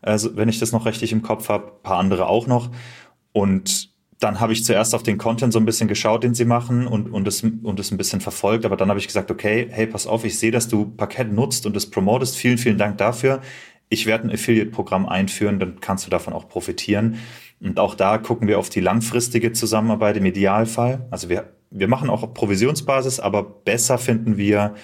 also, wenn ich das noch richtig im Kopf habe. Ein paar andere auch noch. Und dann habe ich zuerst auf den Content so ein bisschen geschaut, den sie machen und, und, es, und es ein bisschen verfolgt. Aber dann habe ich gesagt, okay, hey, pass auf, ich sehe, dass du Parkett nutzt und es promotest. Vielen, vielen Dank dafür. Ich werde ein Affiliate-Programm einführen, dann kannst du davon auch profitieren. Und auch da gucken wir auf die langfristige Zusammenarbeit im Idealfall. Also wir, wir machen auch Provisionsbasis, aber besser finden wir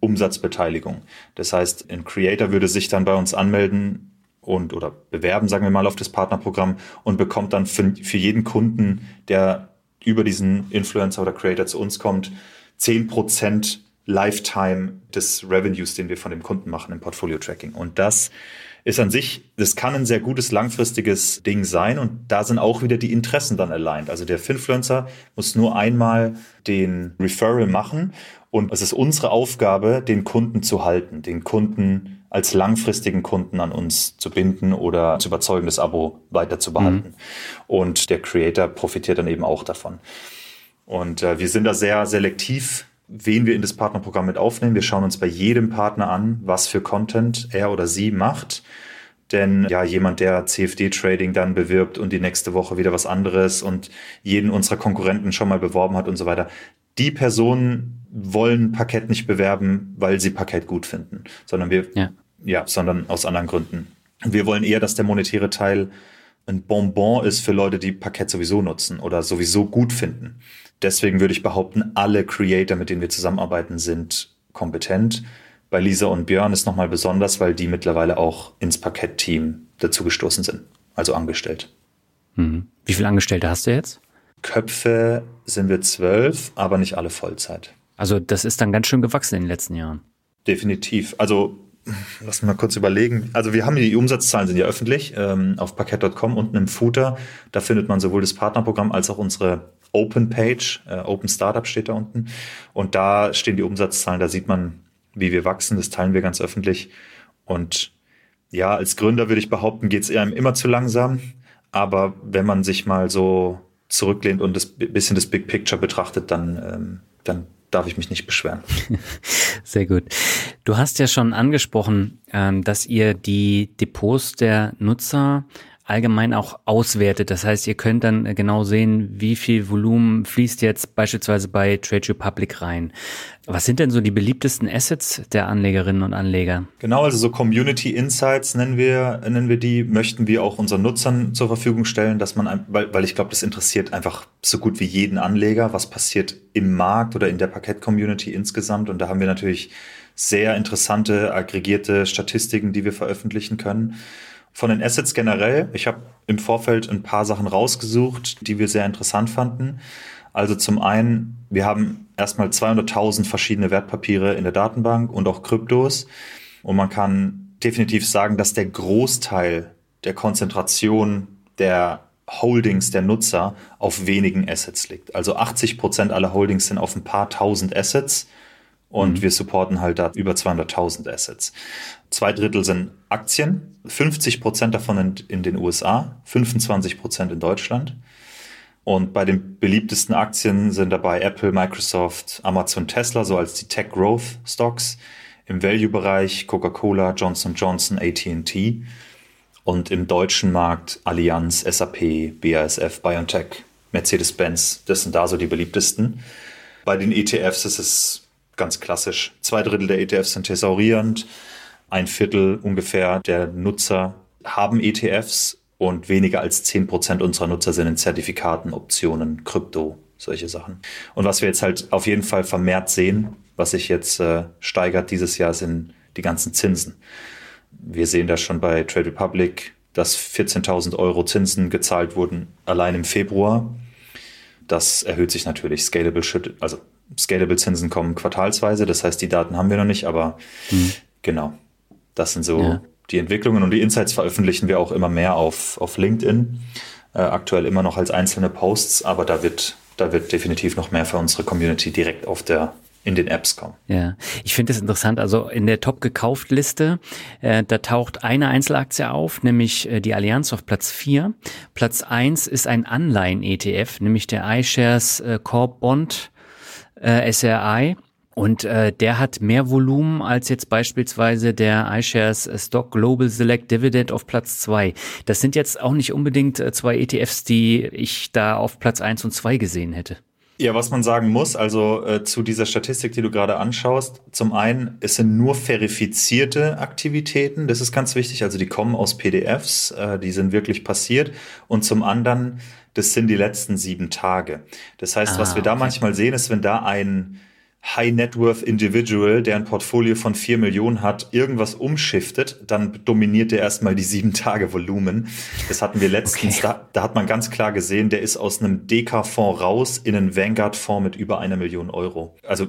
Umsatzbeteiligung. Das heißt, ein Creator würde sich dann bei uns anmelden und oder bewerben, sagen wir mal, auf das Partnerprogramm und bekommt dann für, für jeden Kunden, der über diesen Influencer oder Creator zu uns kommt, zehn Prozent Lifetime des Revenues, den wir von dem Kunden machen im Portfolio Tracking. Und das ist an sich, das kann ein sehr gutes langfristiges Ding sein und da sind auch wieder die Interessen dann aligned. Also der Finfluencer muss nur einmal den Referral machen und es ist unsere Aufgabe, den Kunden zu halten, den Kunden als langfristigen Kunden an uns zu binden oder zu überzeugen, das Abo weiter zu behalten. Mhm. Und der Creator profitiert dann eben auch davon. Und äh, wir sind da sehr selektiv wen wir in das Partnerprogramm mit aufnehmen. Wir schauen uns bei jedem Partner an, was für Content er oder sie macht. Denn ja, jemand, der CFD-Trading dann bewirbt und die nächste Woche wieder was anderes und jeden unserer Konkurrenten schon mal beworben hat und so weiter, die Personen wollen Parkett nicht bewerben, weil sie Parkett gut finden, sondern wir, ja, ja sondern aus anderen Gründen. Wir wollen eher, dass der monetäre Teil ein Bonbon ist für Leute, die Parkett sowieso nutzen oder sowieso gut finden. Deswegen würde ich behaupten, alle Creator, mit denen wir zusammenarbeiten, sind kompetent. Bei Lisa und Björn ist nochmal besonders, weil die mittlerweile auch ins Parkett-Team dazugestoßen sind, also angestellt.
Mhm. Wie viele Angestellte hast du jetzt?
Köpfe sind wir zwölf, aber nicht alle Vollzeit.
Also das ist dann ganz schön gewachsen in den letzten Jahren.
Definitiv. Also lass mal kurz überlegen. Also wir haben die Umsatzzahlen sind ja öffentlich ähm, auf parkett.com unten im Footer. Da findet man sowohl das Partnerprogramm als auch unsere Open Page, äh, Open Startup steht da unten. Und da stehen die Umsatzzahlen, da sieht man, wie wir wachsen, das teilen wir ganz öffentlich. Und ja, als Gründer würde ich behaupten, geht es eher immer zu langsam. Aber wenn man sich mal so zurücklehnt und das bisschen das Big Picture betrachtet, dann, ähm, dann darf ich mich nicht beschweren.
Sehr gut. Du hast ja schon angesprochen, ähm, dass ihr die Depots der Nutzer allgemein auch auswertet. Das heißt, ihr könnt dann genau sehen, wie viel Volumen fließt jetzt beispielsweise bei Trade Republic rein. Was sind denn so die beliebtesten Assets der Anlegerinnen und Anleger?
Genau, also so Community Insights nennen wir, nennen wir die, möchten wir auch unseren Nutzern zur Verfügung stellen, dass man, weil, weil ich glaube, das interessiert einfach so gut wie jeden Anleger, was passiert im Markt oder in der Parkett-Community insgesamt. Und da haben wir natürlich sehr interessante, aggregierte Statistiken, die wir veröffentlichen können. Von den Assets generell, ich habe im Vorfeld ein paar Sachen rausgesucht, die wir sehr interessant fanden. Also zum einen, wir haben erstmal 200.000 verschiedene Wertpapiere in der Datenbank und auch Kryptos. Und man kann definitiv sagen, dass der Großteil der Konzentration der Holdings der Nutzer auf wenigen Assets liegt. Also 80 Prozent aller Holdings sind auf ein paar tausend Assets und mhm. wir supporten halt da über 200.000 Assets. Zwei Drittel sind Aktien, 50 Prozent davon in, in den USA, 25 Prozent in Deutschland. Und bei den beliebtesten Aktien sind dabei Apple, Microsoft, Amazon, Tesla, so als die Tech Growth Stocks. Im Value-Bereich Coca-Cola, Johnson Johnson, AT&T. Und im deutschen Markt Allianz, SAP, BASF, BioNTech, Mercedes-Benz. Das sind da so die beliebtesten. Bei den ETFs ist es ganz klassisch. Zwei Drittel der ETFs sind thesaurierend. Ein Viertel ungefähr der Nutzer haben ETFs und weniger als zehn Prozent unserer Nutzer sind in Zertifikaten, Optionen, Krypto, solche Sachen. Und was wir jetzt halt auf jeden Fall vermehrt sehen, was sich jetzt äh, steigert dieses Jahr, sind die ganzen Zinsen. Wir sehen das schon bei Trade Republic, dass 14.000 Euro Zinsen gezahlt wurden allein im Februar. Das erhöht sich natürlich. Scalable, also Scalable Zinsen kommen quartalsweise, das heißt, die Daten haben wir noch nicht, aber mhm. genau. Das sind so ja. die Entwicklungen und die Insights veröffentlichen wir auch immer mehr auf, auf LinkedIn. Äh, aktuell immer noch als einzelne Posts, aber da wird, da wird definitiv noch mehr für unsere Community direkt auf der in den Apps kommen.
Ja, ich finde es interessant. Also in der Top gekauft Liste, äh, da taucht eine Einzelaktie auf, nämlich äh, die Allianz auf Platz 4. Platz 1 ist ein Anleihen-ETF, nämlich der iShares äh, Corp Bond äh, SRI. Und äh, der hat mehr Volumen als jetzt beispielsweise der iShares Stock Global Select Dividend auf Platz zwei. Das sind jetzt auch nicht unbedingt äh, zwei ETFs, die ich da auf Platz eins und zwei gesehen hätte.
Ja, was man sagen muss, also äh, zu dieser Statistik, die du gerade anschaust, zum einen, es sind nur verifizierte Aktivitäten, das ist ganz wichtig, also die kommen aus PDFs, äh, die sind wirklich passiert. Und zum anderen, das sind die letzten sieben Tage. Das heißt, ah, was wir da okay. manchmal sehen, ist, wenn da ein High Net Worth Individual, der ein Portfolio von vier Millionen hat, irgendwas umschiftet, dann dominiert er erstmal die sieben Tage Volumen. Das hatten wir letztens, okay. da, da, hat man ganz klar gesehen, der ist aus einem DK-Fonds raus in einen Vanguard-Fonds mit über einer Million Euro. Also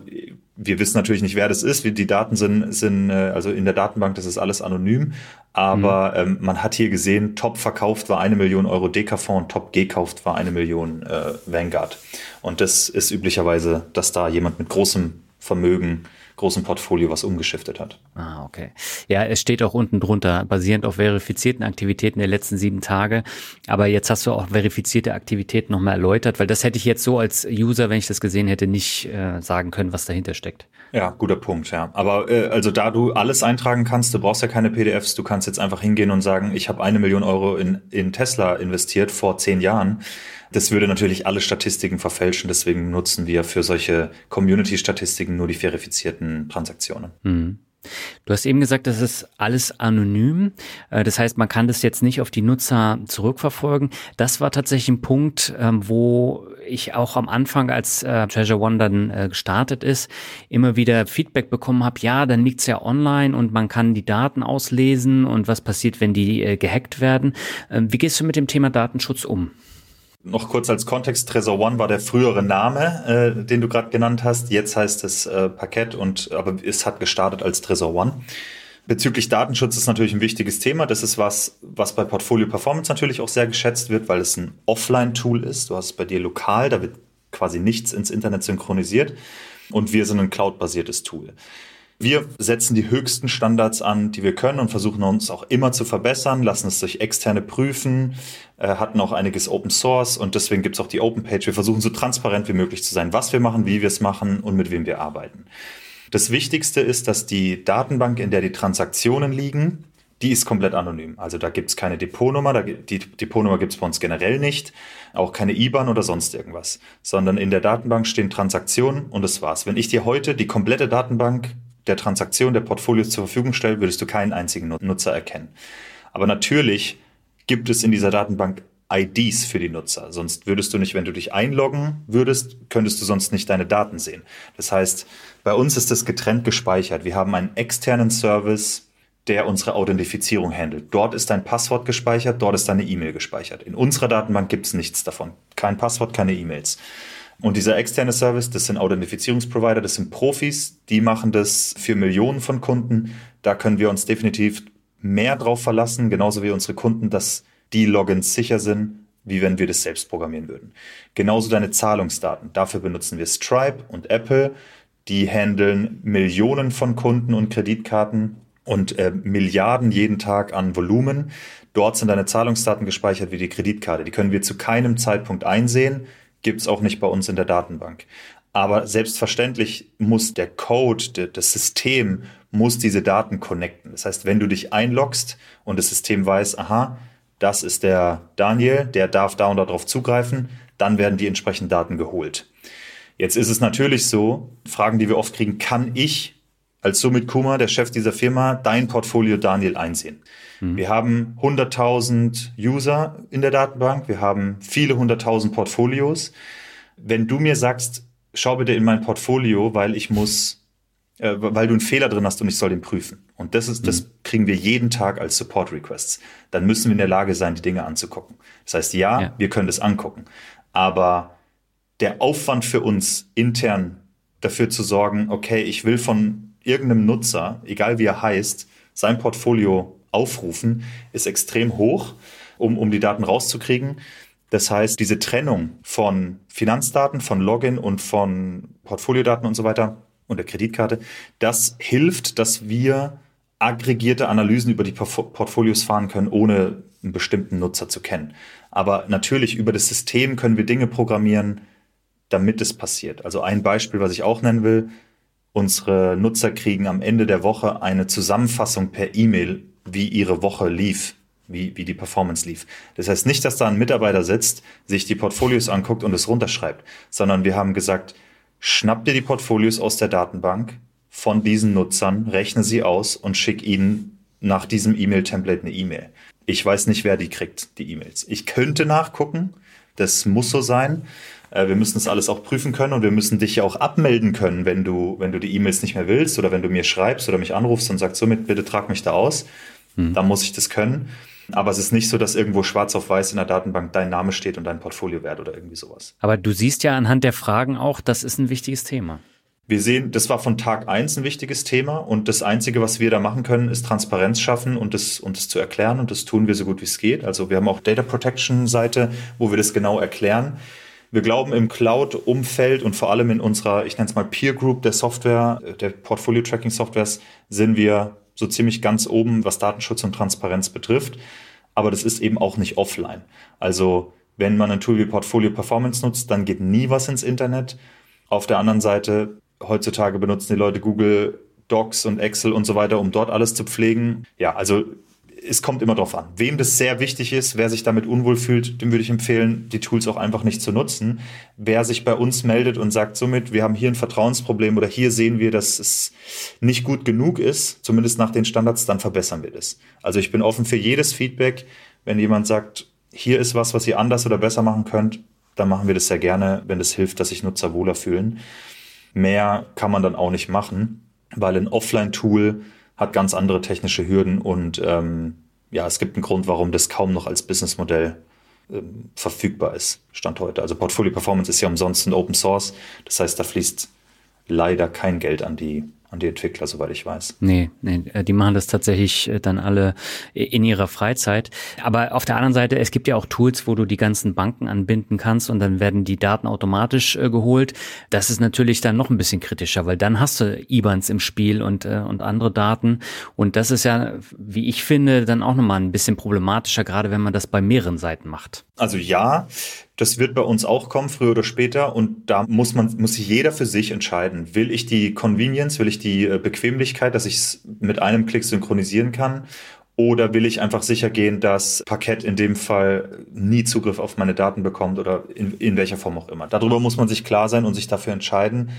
wir wissen natürlich nicht, wer das ist. Die Daten sind, sind äh, also in der Datenbank, das ist alles anonym. Aber mhm. ähm, man hat hier gesehen, top verkauft war eine Million Euro Dekafonds, top gekauft war eine Million äh, Vanguard. Und das ist üblicherweise, dass da jemand mit großem Vermögen großen Portfolio was umgeschiftet hat.
Ah, okay. Ja, es steht auch unten drunter, basierend auf verifizierten Aktivitäten der letzten sieben Tage. Aber jetzt hast du auch verifizierte Aktivitäten nochmal erläutert, weil das hätte ich jetzt so als User, wenn ich das gesehen hätte, nicht äh, sagen können, was dahinter steckt.
Ja, guter Punkt, ja. Aber äh, also da du alles eintragen kannst, du brauchst ja keine PDFs, du kannst jetzt einfach hingehen und sagen, ich habe eine Million Euro in, in Tesla investiert vor zehn Jahren das würde natürlich alle Statistiken verfälschen, deswegen nutzen wir für solche Community-Statistiken nur die verifizierten Transaktionen. Mhm.
Du hast eben gesagt, das ist alles anonym. Äh, das heißt, man kann das jetzt nicht auf die Nutzer zurückverfolgen. Das war tatsächlich ein Punkt, ähm, wo ich auch am Anfang, als äh, Treasure One dann äh, gestartet ist, immer wieder Feedback bekommen habe, ja, dann liegt's ja online und man kann die Daten auslesen und was passiert, wenn die gehackt werden. Ähm, wie gehst du mit dem Thema Datenschutz um?
Noch kurz als Kontext, Trezor One war der frühere Name, äh, den du gerade genannt hast. Jetzt heißt es äh, Parkett und aber es hat gestartet als Trezor One. Bezüglich Datenschutz ist natürlich ein wichtiges Thema. Das ist was, was bei Portfolio Performance natürlich auch sehr geschätzt wird, weil es ein Offline-Tool ist. Du hast es bei dir lokal, da wird quasi nichts ins Internet synchronisiert und wir sind ein cloud-basiertes Tool. Wir setzen die höchsten Standards an, die wir können und versuchen uns auch immer zu verbessern, lassen es durch externe prüfen, äh, hatten auch einiges Open Source und deswegen gibt's auch die Open Page. Wir versuchen so transparent wie möglich zu sein, was wir machen, wie wir es machen und mit wem wir arbeiten. Das Wichtigste ist, dass die Datenbank, in der die Transaktionen liegen, die ist komplett anonym. Also da gibt's keine Depotnummer, die Depotnummer gibt's bei uns generell nicht, auch keine IBAN oder sonst irgendwas, sondern in der Datenbank stehen Transaktionen und das war's. Wenn ich dir heute die komplette Datenbank der Transaktion der Portfolios zur Verfügung stelle, würdest du keinen einzigen Nutzer erkennen. Aber natürlich gibt es in dieser Datenbank IDs für die Nutzer. Sonst würdest du nicht, wenn du dich einloggen würdest, könntest du sonst nicht deine Daten sehen. Das heißt, bei uns ist das getrennt gespeichert. Wir haben einen externen Service, der unsere Authentifizierung handelt. Dort ist dein Passwort gespeichert, dort ist deine E-Mail gespeichert. In unserer Datenbank gibt es nichts davon. Kein Passwort, keine E-Mails. Und dieser externe Service, das sind Authentifizierungsprovider, das sind Profis, die machen das für Millionen von Kunden. Da können wir uns definitiv mehr drauf verlassen, genauso wie unsere Kunden, dass die Logins sicher sind, wie wenn wir das selbst programmieren würden. Genauso deine Zahlungsdaten. Dafür benutzen wir Stripe und Apple. Die handeln Millionen von Kunden und Kreditkarten und äh, Milliarden jeden Tag an Volumen. Dort sind deine Zahlungsdaten gespeichert wie die Kreditkarte. Die können wir zu keinem Zeitpunkt einsehen, gibt es auch nicht bei uns in der Datenbank. Aber selbstverständlich muss der Code, das System muss diese Daten connecten. Das heißt, wenn du dich einloggst und das System weiß, aha, das ist der Daniel, der darf da und darauf zugreifen, dann werden die entsprechenden Daten geholt. Jetzt ist es natürlich so, Fragen, die wir oft kriegen, kann ich als Sumit Kumar, der Chef dieser Firma, dein Portfolio Daniel einsehen. Mhm. Wir haben 100.000 User in der Datenbank, wir haben viele 100.000 Portfolios. Wenn du mir sagst, schau bitte in mein Portfolio, weil ich muss, äh, weil du einen Fehler drin hast und ich soll den prüfen. Und das ist, mhm. das kriegen wir jeden Tag als Support Requests. Dann müssen wir in der Lage sein, die Dinge anzugucken. Das heißt, ja, ja. wir können das angucken. Aber der Aufwand für uns intern dafür zu sorgen, okay, ich will von irgendeinem Nutzer, egal wie er heißt, sein Portfolio aufrufen, ist extrem hoch, um, um die Daten rauszukriegen. Das heißt, diese Trennung von Finanzdaten, von Login und von Portfoliodaten und so weiter und der Kreditkarte, das hilft, dass wir aggregierte Analysen über die Portfolios fahren können, ohne einen bestimmten Nutzer zu kennen. Aber natürlich über das System können wir Dinge programmieren, damit es passiert. Also ein Beispiel, was ich auch nennen will, Unsere Nutzer kriegen am Ende der Woche eine Zusammenfassung per E-Mail, wie ihre Woche lief, wie, wie die Performance lief. Das heißt nicht, dass da ein Mitarbeiter sitzt, sich die Portfolios anguckt und es runterschreibt, sondern wir haben gesagt, schnapp dir die Portfolios aus der Datenbank von diesen Nutzern, rechne sie aus und schick ihnen nach diesem E-Mail-Template eine E-Mail. Ich weiß nicht, wer die kriegt, die E-Mails. Ich könnte nachgucken, das muss so sein. Äh, wir müssen das alles auch prüfen können und wir müssen dich ja auch abmelden können, wenn du, wenn du die E-Mails nicht mehr willst oder wenn du mir schreibst oder mich anrufst und sagst, somit bitte trag mich da aus. Mhm. Dann muss ich das können. Aber es ist nicht so, dass irgendwo schwarz auf weiß in der Datenbank dein Name steht und dein Portfoliowert oder irgendwie sowas.
Aber du siehst ja anhand der Fragen auch, das ist ein wichtiges Thema.
Wir sehen, das war von Tag eins ein wichtiges Thema und das Einzige, was wir da machen können, ist Transparenz schaffen und das, und das zu erklären und das tun wir so gut wie es geht. Also wir haben auch Data Protection Seite, wo wir das genau erklären. Wir glauben im Cloud-Umfeld und vor allem in unserer, ich nenne es mal Peer Group der Software, der Portfolio-Tracking-Softwares, sind wir so ziemlich ganz oben, was Datenschutz und Transparenz betrifft. Aber das ist eben auch nicht offline. Also wenn man ein Tool wie Portfolio Performance nutzt, dann geht nie was ins Internet. Auf der anderen Seite, heutzutage benutzen die Leute Google Docs und Excel und so weiter, um dort alles zu pflegen. Ja, also es kommt immer drauf an. Wem das sehr wichtig ist, wer sich damit unwohl fühlt, dem würde ich empfehlen, die Tools auch einfach nicht zu nutzen. Wer sich bei uns meldet und sagt somit, wir haben hier ein Vertrauensproblem oder hier sehen wir, dass es nicht gut genug ist, zumindest nach den Standards, dann verbessern wir das. Also ich bin offen für jedes Feedback. Wenn jemand sagt, hier ist was, was ihr anders oder besser machen könnt, dann machen wir das sehr gerne, wenn es das hilft, dass sich Nutzer wohler fühlen. Mehr kann man dann auch nicht machen, weil ein Offline-Tool hat ganz andere technische Hürden und ähm, ja, es gibt einen Grund, warum das kaum noch als Businessmodell ähm, verfügbar ist, Stand heute. Also Portfolio Performance ist ja umsonst ein Open Source, das heißt, da fließt leider kein Geld an die, an die Entwickler, soweit ich weiß.
Nee, nee, äh, die machen das tatsächlich äh, dann alle in ihrer Freizeit. Aber auf der anderen Seite, es gibt ja auch Tools, wo du die ganzen Banken anbinden kannst und dann werden die Daten automatisch äh, geholt. Das ist natürlich dann noch ein bisschen kritischer, weil dann hast du IBANs im Spiel und, äh, und andere Daten. Und das ist ja, wie ich finde, dann auch nochmal ein bisschen problematischer, gerade wenn man das bei mehreren Seiten macht.
Also ja, das wird bei uns auch kommen, früher oder später. Und da muss man, muss sich jeder für sich entscheiden. Will ich die Convenience, will ich die äh, Bequemlichkeit, dass ich es mit einem Klick synchronisieren kann? Oder will ich einfach sicher gehen, dass Parkett in dem Fall nie Zugriff auf meine Daten bekommt oder in, in welcher Form auch immer? Darüber muss man sich klar sein und sich dafür entscheiden.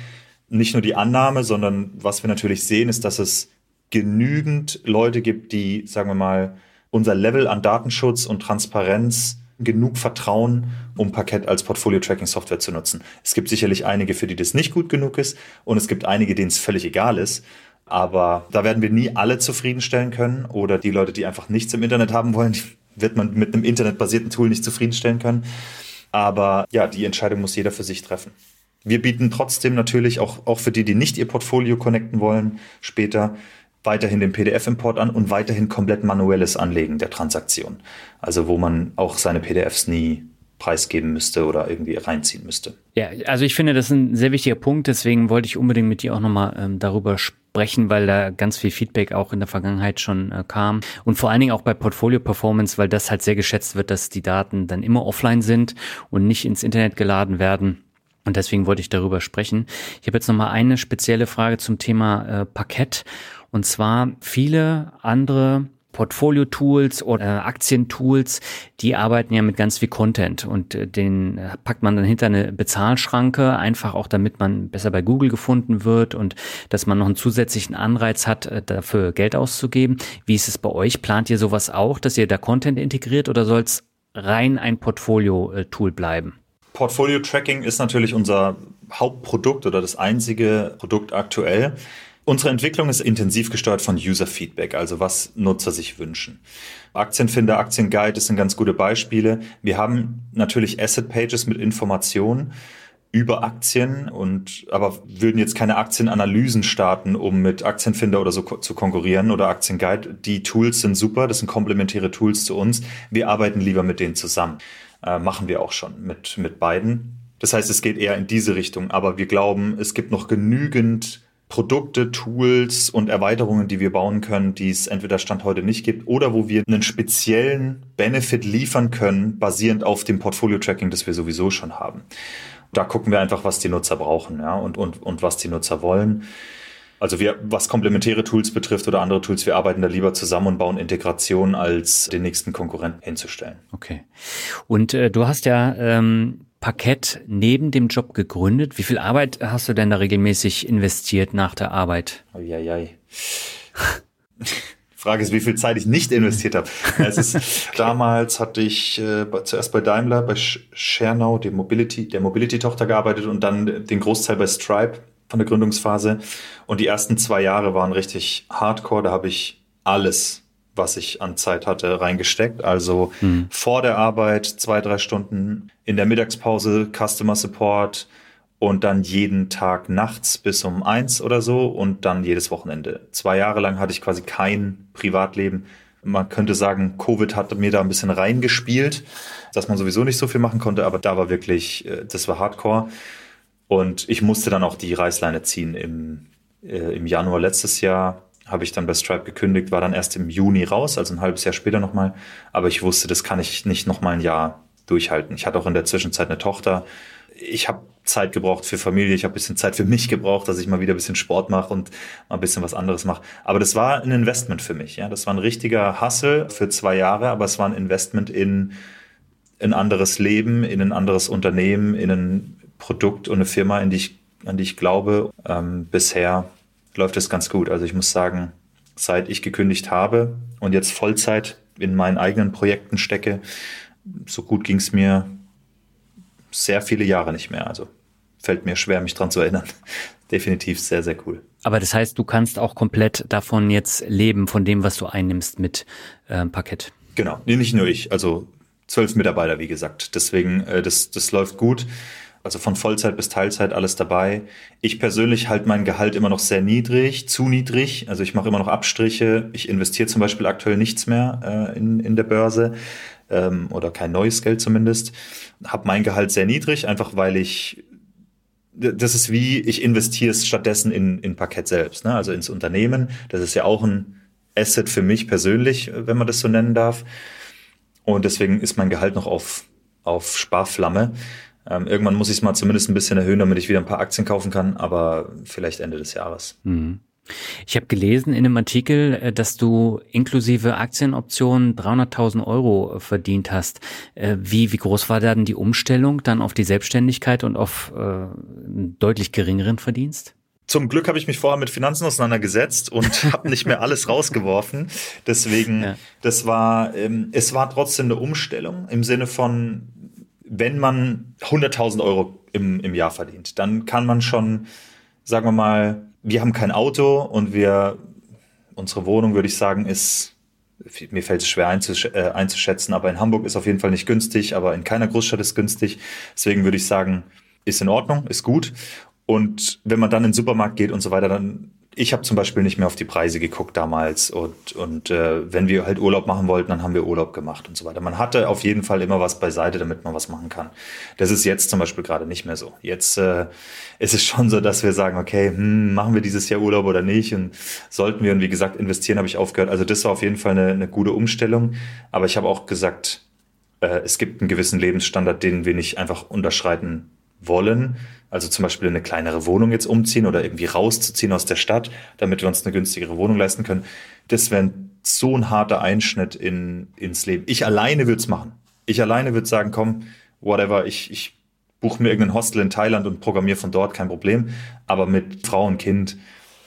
Nicht nur die Annahme, sondern was wir natürlich sehen, ist, dass es genügend Leute gibt, die, sagen wir mal, unser Level an Datenschutz und Transparenz genug Vertrauen, um Parkett als Portfolio-Tracking-Software zu nutzen. Es gibt sicherlich einige, für die das nicht gut genug ist und es gibt einige, denen es völlig egal ist. Aber da werden wir nie alle zufriedenstellen können oder die Leute, die einfach nichts im Internet haben wollen, wird man mit einem internetbasierten Tool nicht zufriedenstellen können. Aber ja, die Entscheidung muss jeder für sich treffen. Wir bieten trotzdem natürlich auch, auch für die, die nicht ihr Portfolio connecten wollen, später weiterhin den PDF-Import an und weiterhin komplett manuelles Anlegen der Transaktion. Also wo man auch seine PDFs nie preisgeben müsste oder irgendwie reinziehen müsste.
Ja, also ich finde, das ist ein sehr wichtiger Punkt, deswegen wollte ich unbedingt mit dir auch nochmal ähm, darüber sprechen, weil da ganz viel Feedback auch in der Vergangenheit schon äh, kam und vor allen Dingen auch bei Portfolio Performance, weil das halt sehr geschätzt wird, dass die Daten dann immer offline sind und nicht ins Internet geladen werden. Und deswegen wollte ich darüber sprechen. Ich habe jetzt nochmal eine spezielle Frage zum Thema äh, Parkett. Und zwar viele andere Portfolio-Tools oder äh, Aktientools, die arbeiten ja mit ganz viel Content und äh, den äh, packt man dann hinter eine Bezahlschranke, einfach auch damit man besser bei Google gefunden wird und dass man noch einen zusätzlichen Anreiz hat, dafür Geld auszugeben. Wie ist es bei euch? Plant ihr sowas auch, dass ihr da Content integriert oder soll es rein ein Portfolio-Tool bleiben?
Portfolio-Tracking ist natürlich unser Hauptprodukt oder das einzige Produkt aktuell. Unsere Entwicklung ist intensiv gesteuert von User-Feedback, also was Nutzer sich wünschen. Aktienfinder, Aktienguide, das sind ganz gute Beispiele. Wir haben natürlich Asset-Pages mit Informationen über Aktien und aber würden jetzt keine Aktienanalysen starten, um mit Aktienfinder oder so zu konkurrieren oder Aktienguide. Die Tools sind super, das sind komplementäre Tools zu uns. Wir arbeiten lieber mit denen zusammen. Äh, machen wir auch schon mit, mit beiden. Das heißt, es geht eher in diese Richtung, aber wir glauben, es gibt noch genügend Produkte, Tools und Erweiterungen, die wir bauen können, die es entweder Stand heute nicht gibt oder wo wir einen speziellen Benefit liefern können, basierend auf dem Portfolio-Tracking, das wir sowieso schon haben. Da gucken wir einfach, was die Nutzer brauchen ja, und, und, und was die Nutzer wollen. Also wir, was komplementäre Tools betrifft oder andere Tools, wir arbeiten da lieber zusammen und bauen Integration, als den nächsten Konkurrenten hinzustellen.
Okay. Und äh, du hast ja ähm, Parkett neben dem Job gegründet. Wie viel Arbeit hast du denn da regelmäßig investiert nach der Arbeit?
Eieiei. Frage ist, wie viel Zeit ich nicht investiert habe. Es ist, damals hatte ich äh, zuerst bei Daimler, bei Schernau, der Mobility, der Mobility-Tochter gearbeitet und dann den Großteil bei Stripe von der Gründungsphase. Und die ersten zwei Jahre waren richtig hardcore. Da habe ich alles was ich an Zeit hatte, reingesteckt. Also mhm. vor der Arbeit zwei, drei Stunden, in der Mittagspause Customer Support und dann jeden Tag nachts bis um eins oder so und dann jedes Wochenende. Zwei Jahre lang hatte ich quasi kein Privatleben. Man könnte sagen, Covid hat mir da ein bisschen reingespielt, dass man sowieso nicht so viel machen konnte, aber da war wirklich, äh, das war Hardcore. Und ich musste dann auch die Reißleine ziehen im, äh, im Januar letztes Jahr habe ich dann bei Stripe gekündigt, war dann erst im Juni raus, also ein halbes Jahr später nochmal. Aber ich wusste, das kann ich nicht nochmal ein Jahr durchhalten. Ich hatte auch in der Zwischenzeit eine Tochter. Ich habe Zeit gebraucht für Familie, ich habe bisschen Zeit für mich gebraucht, dass ich mal wieder ein bisschen Sport mache und mal ein bisschen was anderes mache. Aber das war ein Investment für mich. Ja, das war ein richtiger Hustle für zwei Jahre, aber es war ein Investment in ein anderes Leben, in ein anderes Unternehmen, in ein Produkt und eine Firma, in die ich, an die ich glaube. Ähm, bisher läuft es ganz gut. Also ich muss sagen, seit ich gekündigt habe und jetzt Vollzeit in meinen eigenen Projekten stecke, so gut ging es mir sehr viele Jahre nicht mehr. Also fällt mir schwer, mich dran zu erinnern. Definitiv sehr, sehr cool.
Aber das heißt, du kannst auch komplett davon jetzt leben, von dem, was du einnimmst mit äh, Parkett.
Genau, nee, nicht nur ich. Also zwölf Mitarbeiter, wie gesagt. Deswegen, äh, das, das läuft gut. Also von Vollzeit bis Teilzeit alles dabei. Ich persönlich halte mein Gehalt immer noch sehr niedrig, zu niedrig. Also ich mache immer noch Abstriche. Ich investiere zum Beispiel aktuell nichts mehr äh, in, in der Börse ähm, oder kein neues Geld zumindest. Habe mein Gehalt sehr niedrig, einfach weil ich das ist wie, ich investiere es stattdessen in, in Parkett selbst, ne? also ins Unternehmen. Das ist ja auch ein Asset für mich persönlich, wenn man das so nennen darf. Und deswegen ist mein Gehalt noch auf, auf Sparflamme. Ähm, irgendwann muss ich es mal zumindest ein bisschen erhöhen, damit ich wieder ein paar Aktien kaufen kann, aber vielleicht Ende des Jahres. Mhm.
Ich habe gelesen in einem Artikel, äh, dass du inklusive Aktienoptionen 300.000 Euro verdient hast. Äh, wie, wie groß war dann die Umstellung dann auf die Selbstständigkeit und auf äh, einen deutlich geringeren Verdienst?
Zum Glück habe ich mich vorher mit Finanzen auseinandergesetzt und habe nicht mehr alles rausgeworfen. Deswegen, ja. das war, ähm, es war trotzdem eine Umstellung im Sinne von, wenn man 100.000 Euro im, im Jahr verdient, dann kann man schon, sagen wir mal, wir haben kein Auto und wir, unsere Wohnung, würde ich sagen, ist, mir fällt es schwer einzusch äh, einzuschätzen, aber in Hamburg ist auf jeden Fall nicht günstig, aber in keiner Großstadt ist günstig. Deswegen würde ich sagen, ist in Ordnung, ist gut. Und wenn man dann in den Supermarkt geht und so weiter, dann ich habe zum Beispiel nicht mehr auf die Preise geguckt damals und, und äh, wenn wir halt Urlaub machen wollten, dann haben wir Urlaub gemacht und so weiter. Man hatte auf jeden Fall immer was beiseite, damit man was machen kann. Das ist jetzt zum Beispiel gerade nicht mehr so. Jetzt äh, ist es schon so, dass wir sagen, okay, hm, machen wir dieses Jahr Urlaub oder nicht und sollten wir und wie gesagt investieren, habe ich aufgehört. Also das war auf jeden Fall eine, eine gute Umstellung. Aber ich habe auch gesagt, äh, es gibt einen gewissen Lebensstandard, den wir nicht einfach unterschreiten wollen also zum Beispiel eine kleinere Wohnung jetzt umziehen oder irgendwie rauszuziehen aus der Stadt, damit wir uns eine günstigere Wohnung leisten können. Das wäre so ein harter Einschnitt in, ins Leben. Ich alleine würde es machen. Ich alleine würde sagen, komm, whatever, ich, ich buche mir irgendein Hostel in Thailand und programmiere von dort, kein Problem. Aber mit Frau und Kind,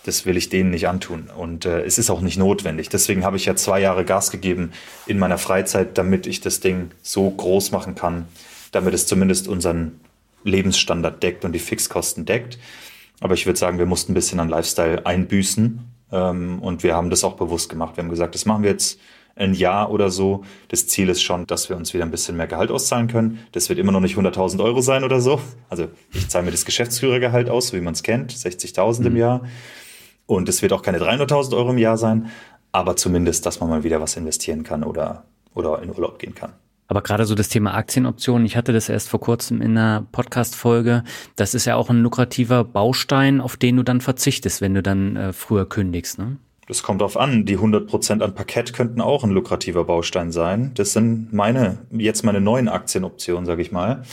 das will ich denen nicht antun. Und äh, es ist auch nicht notwendig. Deswegen habe ich ja zwei Jahre Gas gegeben in meiner Freizeit, damit ich das Ding so groß machen kann, damit es zumindest unseren Lebensstandard deckt und die Fixkosten deckt. Aber ich würde sagen, wir mussten ein bisschen an Lifestyle einbüßen. Ähm, und wir haben das auch bewusst gemacht. Wir haben gesagt, das machen wir jetzt ein Jahr oder so. Das Ziel ist schon, dass wir uns wieder ein bisschen mehr Gehalt auszahlen können. Das wird immer noch nicht 100.000 Euro sein oder so. Also ich zahle mir das Geschäftsführergehalt aus, so wie man es kennt, 60.000 mhm. im Jahr. Und es wird auch keine 300.000 Euro im Jahr sein, aber zumindest, dass man mal wieder was investieren kann oder, oder in Urlaub gehen kann.
Aber gerade so das Thema Aktienoptionen, ich hatte das erst vor kurzem in einer Podcast-Folge, das ist ja auch ein lukrativer Baustein, auf den du dann verzichtest, wenn du dann äh, früher kündigst, ne?
Das kommt drauf an. Die 100% an Parkett könnten auch ein lukrativer Baustein sein. Das sind meine, jetzt meine neuen Aktienoptionen, sage ich mal,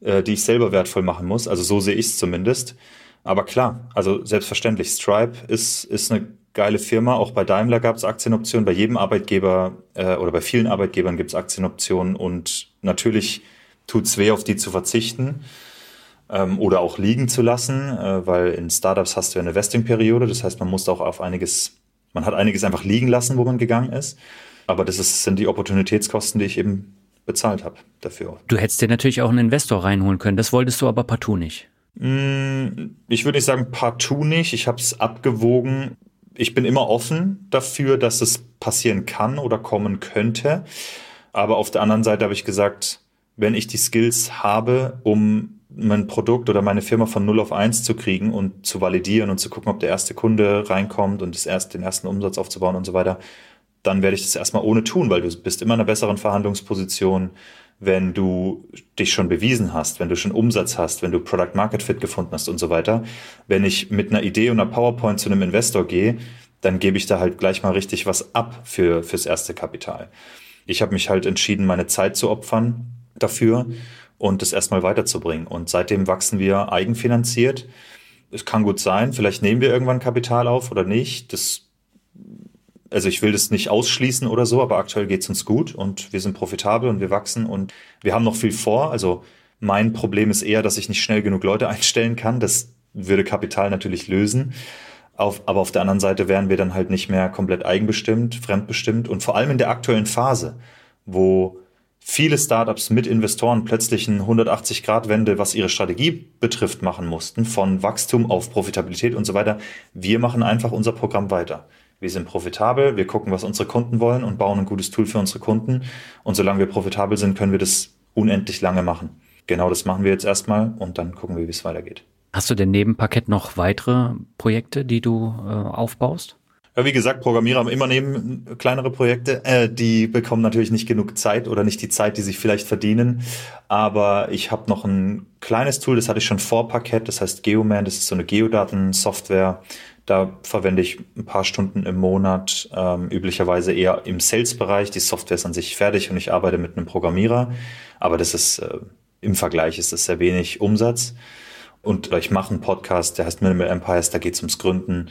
äh, die ich selber wertvoll machen muss. Also so sehe ich es zumindest. Aber klar, also selbstverständlich, Stripe ist, ist eine geile Firma. Auch bei Daimler gab es Aktienoptionen. Bei jedem Arbeitgeber äh, oder bei vielen Arbeitgebern gibt es Aktienoptionen. Und natürlich tut es weh, auf die zu verzichten ähm, oder auch liegen zu lassen, äh, weil in Startups hast du ja eine Vesting-Periode. Das heißt, man muss auch auf einiges, man hat einiges einfach liegen lassen, wo man gegangen ist. Aber das ist, sind die Opportunitätskosten, die ich eben bezahlt habe dafür.
Du hättest dir natürlich auch einen Investor reinholen können. Das wolltest du aber partout nicht.
Mm, ich würde nicht sagen partout nicht. Ich habe es abgewogen ich bin immer offen dafür, dass es passieren kann oder kommen könnte. Aber auf der anderen Seite habe ich gesagt, wenn ich die Skills habe, um mein Produkt oder meine Firma von 0 auf 1 zu kriegen und zu validieren und zu gucken, ob der erste Kunde reinkommt und das erst, den ersten Umsatz aufzubauen und so weiter, dann werde ich das erstmal ohne tun, weil du bist immer in einer besseren Verhandlungsposition, wenn du dich schon bewiesen hast, wenn du schon Umsatz hast, wenn du Product Market Fit gefunden hast und so weiter. Wenn ich mit einer Idee und einer PowerPoint zu einem Investor gehe, dann gebe ich da halt gleich mal richtig was ab für fürs erste Kapital. Ich habe mich halt entschieden, meine Zeit zu opfern dafür und das erstmal weiterzubringen. Und seitdem wachsen wir eigenfinanziert. Es kann gut sein, vielleicht nehmen wir irgendwann Kapital auf oder nicht. Das also ich will das nicht ausschließen oder so, aber aktuell geht's uns gut und wir sind profitabel und wir wachsen und wir haben noch viel vor. Also mein Problem ist eher, dass ich nicht schnell genug Leute einstellen kann. Das würde Kapital natürlich lösen. Auf, aber auf der anderen Seite wären wir dann halt nicht mehr komplett eigenbestimmt, fremdbestimmt und vor allem in der aktuellen Phase, wo viele Startups mit Investoren plötzlich eine 180-Grad-Wende, was ihre Strategie betrifft, machen mussten, von Wachstum auf Profitabilität und so weiter. Wir machen einfach unser Programm weiter. Wir sind profitabel, wir gucken, was unsere Kunden wollen und bauen ein gutes Tool für unsere Kunden. Und solange wir profitabel sind, können wir das unendlich lange machen. genau das machen wir jetzt erstmal und dann gucken wir, wie es weitergeht.
Hast du denn neben Parkett noch weitere Projekte, die du äh, aufbaust?
Ja, wie gesagt, Programmierer haben immer neben kleinere Projekte. Äh, die bekommen natürlich nicht genug Zeit oder nicht die Zeit, die sich vielleicht verdienen. Aber ich habe noch ein kleines Tool, das hatte ich schon vor Parkett, das heißt Geoman, das ist so eine Geodatensoftware. Da verwende ich ein paar Stunden im Monat, ähm, üblicherweise eher im Sales-Bereich. Die Software ist an sich fertig und ich arbeite mit einem Programmierer. Aber das ist äh, im Vergleich ist das sehr wenig Umsatz. Und ich mache einen Podcast, der heißt Minimal Empires, da geht es ums Gründen,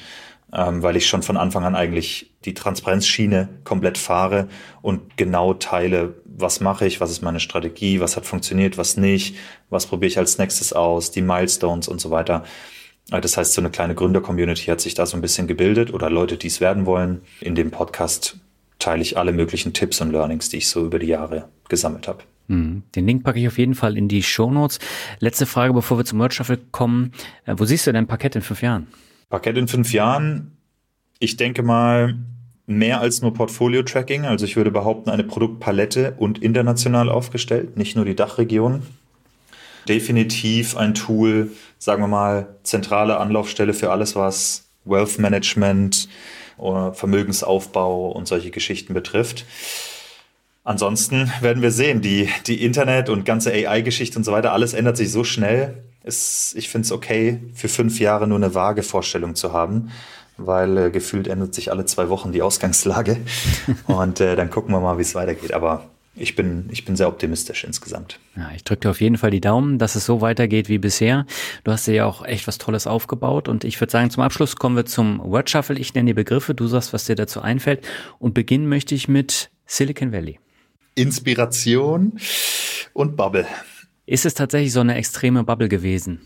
ähm, weil ich schon von Anfang an eigentlich die Transparenzschiene komplett fahre und genau teile, was mache ich, was ist meine Strategie, was hat funktioniert, was nicht, was probiere ich als nächstes aus, die Milestones und so weiter. Äh, das heißt, so eine kleine Gründer-Community hat sich da so ein bisschen gebildet oder Leute, die es werden wollen. In dem Podcast teile ich alle möglichen Tipps und Learnings, die ich so über die Jahre gesammelt habe.
Hm, den Link packe ich auf jeden Fall in die Show Notes. Letzte Frage, bevor wir zum Word Shuffle kommen. Äh, wo siehst du dein Parkett in fünf Jahren?
Parkett in fünf Jahren, ich denke mal, mehr als nur Portfolio-Tracking. Also ich würde behaupten, eine Produktpalette und international aufgestellt, nicht nur die Dachregion. Definitiv ein Tool, sagen wir mal, zentrale Anlaufstelle für alles, was Wealth Management oder Vermögensaufbau und solche Geschichten betrifft. Ansonsten werden wir sehen, die, die Internet und ganze AI-Geschichte und so weiter, alles ändert sich so schnell. Es, ich finde es okay, für fünf Jahre nur eine vage Vorstellung zu haben, weil äh, gefühlt ändert sich alle zwei Wochen die Ausgangslage. und äh, dann gucken wir mal, wie es weitergeht. Aber ich bin, ich bin sehr optimistisch insgesamt.
Ja, ich drücke dir auf jeden Fall die Daumen, dass es so weitergeht wie bisher. Du hast dir ja auch echt was Tolles aufgebaut und ich würde sagen, zum Abschluss kommen wir zum Word Shuffle. Ich nenne die Begriffe, du sagst, was dir dazu einfällt und beginnen möchte ich mit Silicon Valley.
Inspiration und Bubble.
Ist es tatsächlich so eine extreme Bubble gewesen?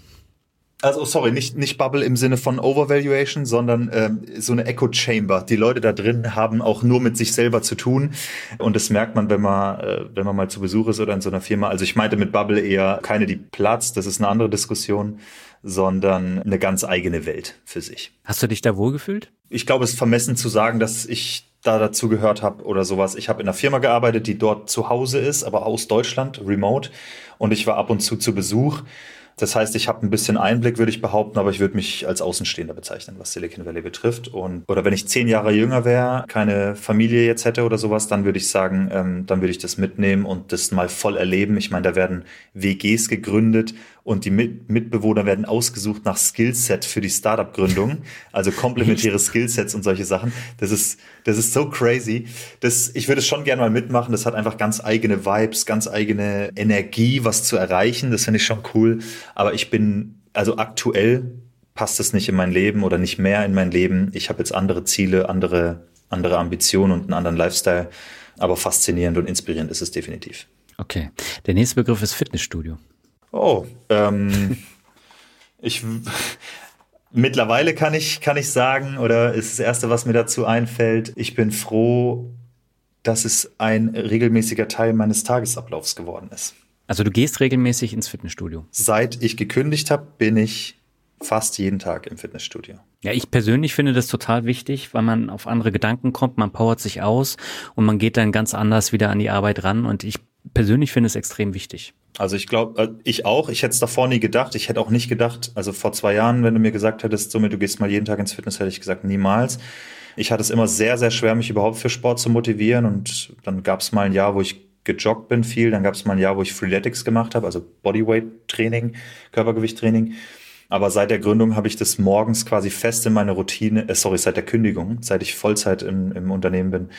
Also sorry, nicht, nicht Bubble im Sinne von Overvaluation, sondern ähm, so eine Echo Chamber. Die Leute da drin haben auch nur mit sich selber zu tun. Und das merkt man, wenn man, äh, wenn man mal zu Besuch ist oder in so einer Firma. Also ich meinte mit Bubble eher keine, die Platz, das ist eine andere Diskussion, sondern eine ganz eigene Welt für sich.
Hast du dich da wohlgefühlt?
Ich glaube, es ist vermessen zu sagen, dass ich da dazu gehört habe oder sowas. Ich habe in einer Firma gearbeitet, die dort zu Hause ist, aber aus Deutschland, remote. Und ich war ab und zu zu Besuch. Das heißt, ich habe ein bisschen Einblick, würde ich behaupten, aber ich würde mich als Außenstehender bezeichnen, was Silicon Valley betrifft. Und oder wenn ich zehn Jahre jünger wäre, keine Familie jetzt hätte oder sowas, dann würde ich sagen, ähm, dann würde ich das mitnehmen und das mal voll erleben. Ich meine, da werden WGs gegründet und die Mit Mitbewohner werden ausgesucht nach Skillset für die Startup-Gründung, also komplementäre Skillsets und solche Sachen. Das ist, das ist so crazy. Das, ich würde es schon gerne mal mitmachen. Das hat einfach ganz eigene Vibes, ganz eigene Energie, was zu erreichen. Das finde ich schon cool. Aber ich bin, also aktuell passt es nicht in mein Leben oder nicht mehr in mein Leben. Ich habe jetzt andere Ziele, andere, andere Ambitionen und einen anderen Lifestyle. Aber faszinierend und inspirierend ist es definitiv.
Okay. Der nächste Begriff ist Fitnessstudio.
Oh, ähm, ich mittlerweile kann ich, kann ich sagen, oder ist das Erste, was mir dazu einfällt, ich bin froh, dass es ein regelmäßiger Teil meines Tagesablaufs geworden ist.
Also du gehst regelmäßig ins Fitnessstudio.
Seit ich gekündigt habe, bin ich fast jeden Tag im Fitnessstudio.
Ja, ich persönlich finde das total wichtig, weil man auf andere Gedanken kommt, man powert sich aus und man geht dann ganz anders wieder an die Arbeit ran und ich persönlich finde es extrem wichtig.
Also ich glaube, äh, ich auch. Ich hätte es davor nie gedacht. Ich hätte auch nicht gedacht, also vor zwei Jahren, wenn du mir gesagt hättest, somit du gehst mal jeden Tag ins Fitness, hätte ich gesagt, niemals. Ich hatte es immer sehr, sehr schwer, mich überhaupt für Sport zu motivieren. Und dann gab es mal ein Jahr, wo ich gejoggt bin viel. Dann gab es mal ein Jahr, wo ich Freeletics gemacht habe, also Bodyweight-Training, Körpergewicht-Training. Aber seit der Gründung habe ich das morgens quasi fest in meine Routine, äh, sorry, seit der Kündigung, seit ich Vollzeit im, im Unternehmen bin,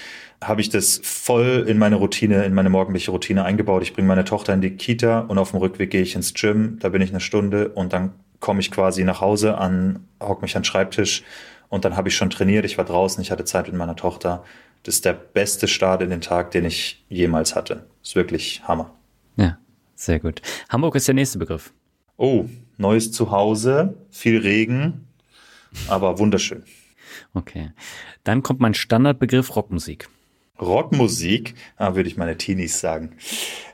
habe ich das voll in meine Routine, in meine morgendliche Routine eingebaut. Ich bringe meine Tochter in die Kita und auf dem Rückweg gehe ich ins Gym, da bin ich eine Stunde und dann komme ich quasi nach Hause an, hock mich an den Schreibtisch und dann habe ich schon trainiert, ich war draußen, ich hatte Zeit mit meiner Tochter. Das ist der beste Start in den Tag, den ich jemals hatte. Ist wirklich Hammer.
Ja, sehr gut. Hamburg ist der nächste Begriff.
Oh, neues Zuhause, viel Regen, aber wunderschön.
Okay. Dann kommt mein Standardbegriff Rockmusik.
Rockmusik, ah, würde ich meine Teenies sagen.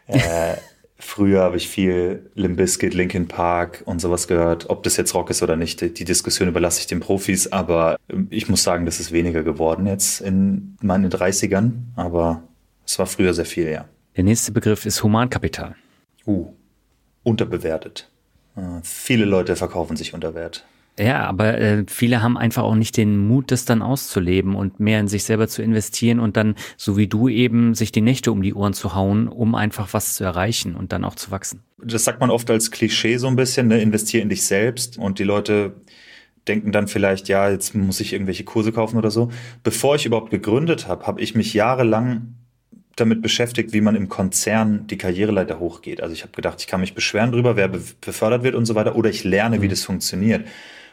Äh, früher habe ich viel Limp Bizkit, Linkin Park und sowas gehört. Ob das jetzt Rock ist oder nicht, die Diskussion überlasse ich den Profis, aber ich muss sagen, das ist weniger geworden jetzt in meinen 30ern, aber es war früher sehr viel, ja.
Der nächste Begriff ist Humankapital.
Uh, unterbewertet. Äh, viele Leute verkaufen sich unter Wert.
Ja, aber äh, viele haben einfach auch nicht den Mut, das dann auszuleben und mehr in sich selber zu investieren und dann, so wie du eben, sich die Nächte um die Ohren zu hauen, um einfach was zu erreichen und dann auch zu wachsen.
Das sagt man oft als Klischee so ein bisschen, ne? investier in dich selbst und die Leute denken dann vielleicht, ja, jetzt muss ich irgendwelche Kurse kaufen oder so. Bevor ich überhaupt gegründet habe, habe ich mich jahrelang damit beschäftigt, wie man im Konzern die Karriereleiter hochgeht. Also ich habe gedacht, ich kann mich beschweren drüber, wer befördert wird und so weiter, oder ich lerne, wie mhm. das funktioniert.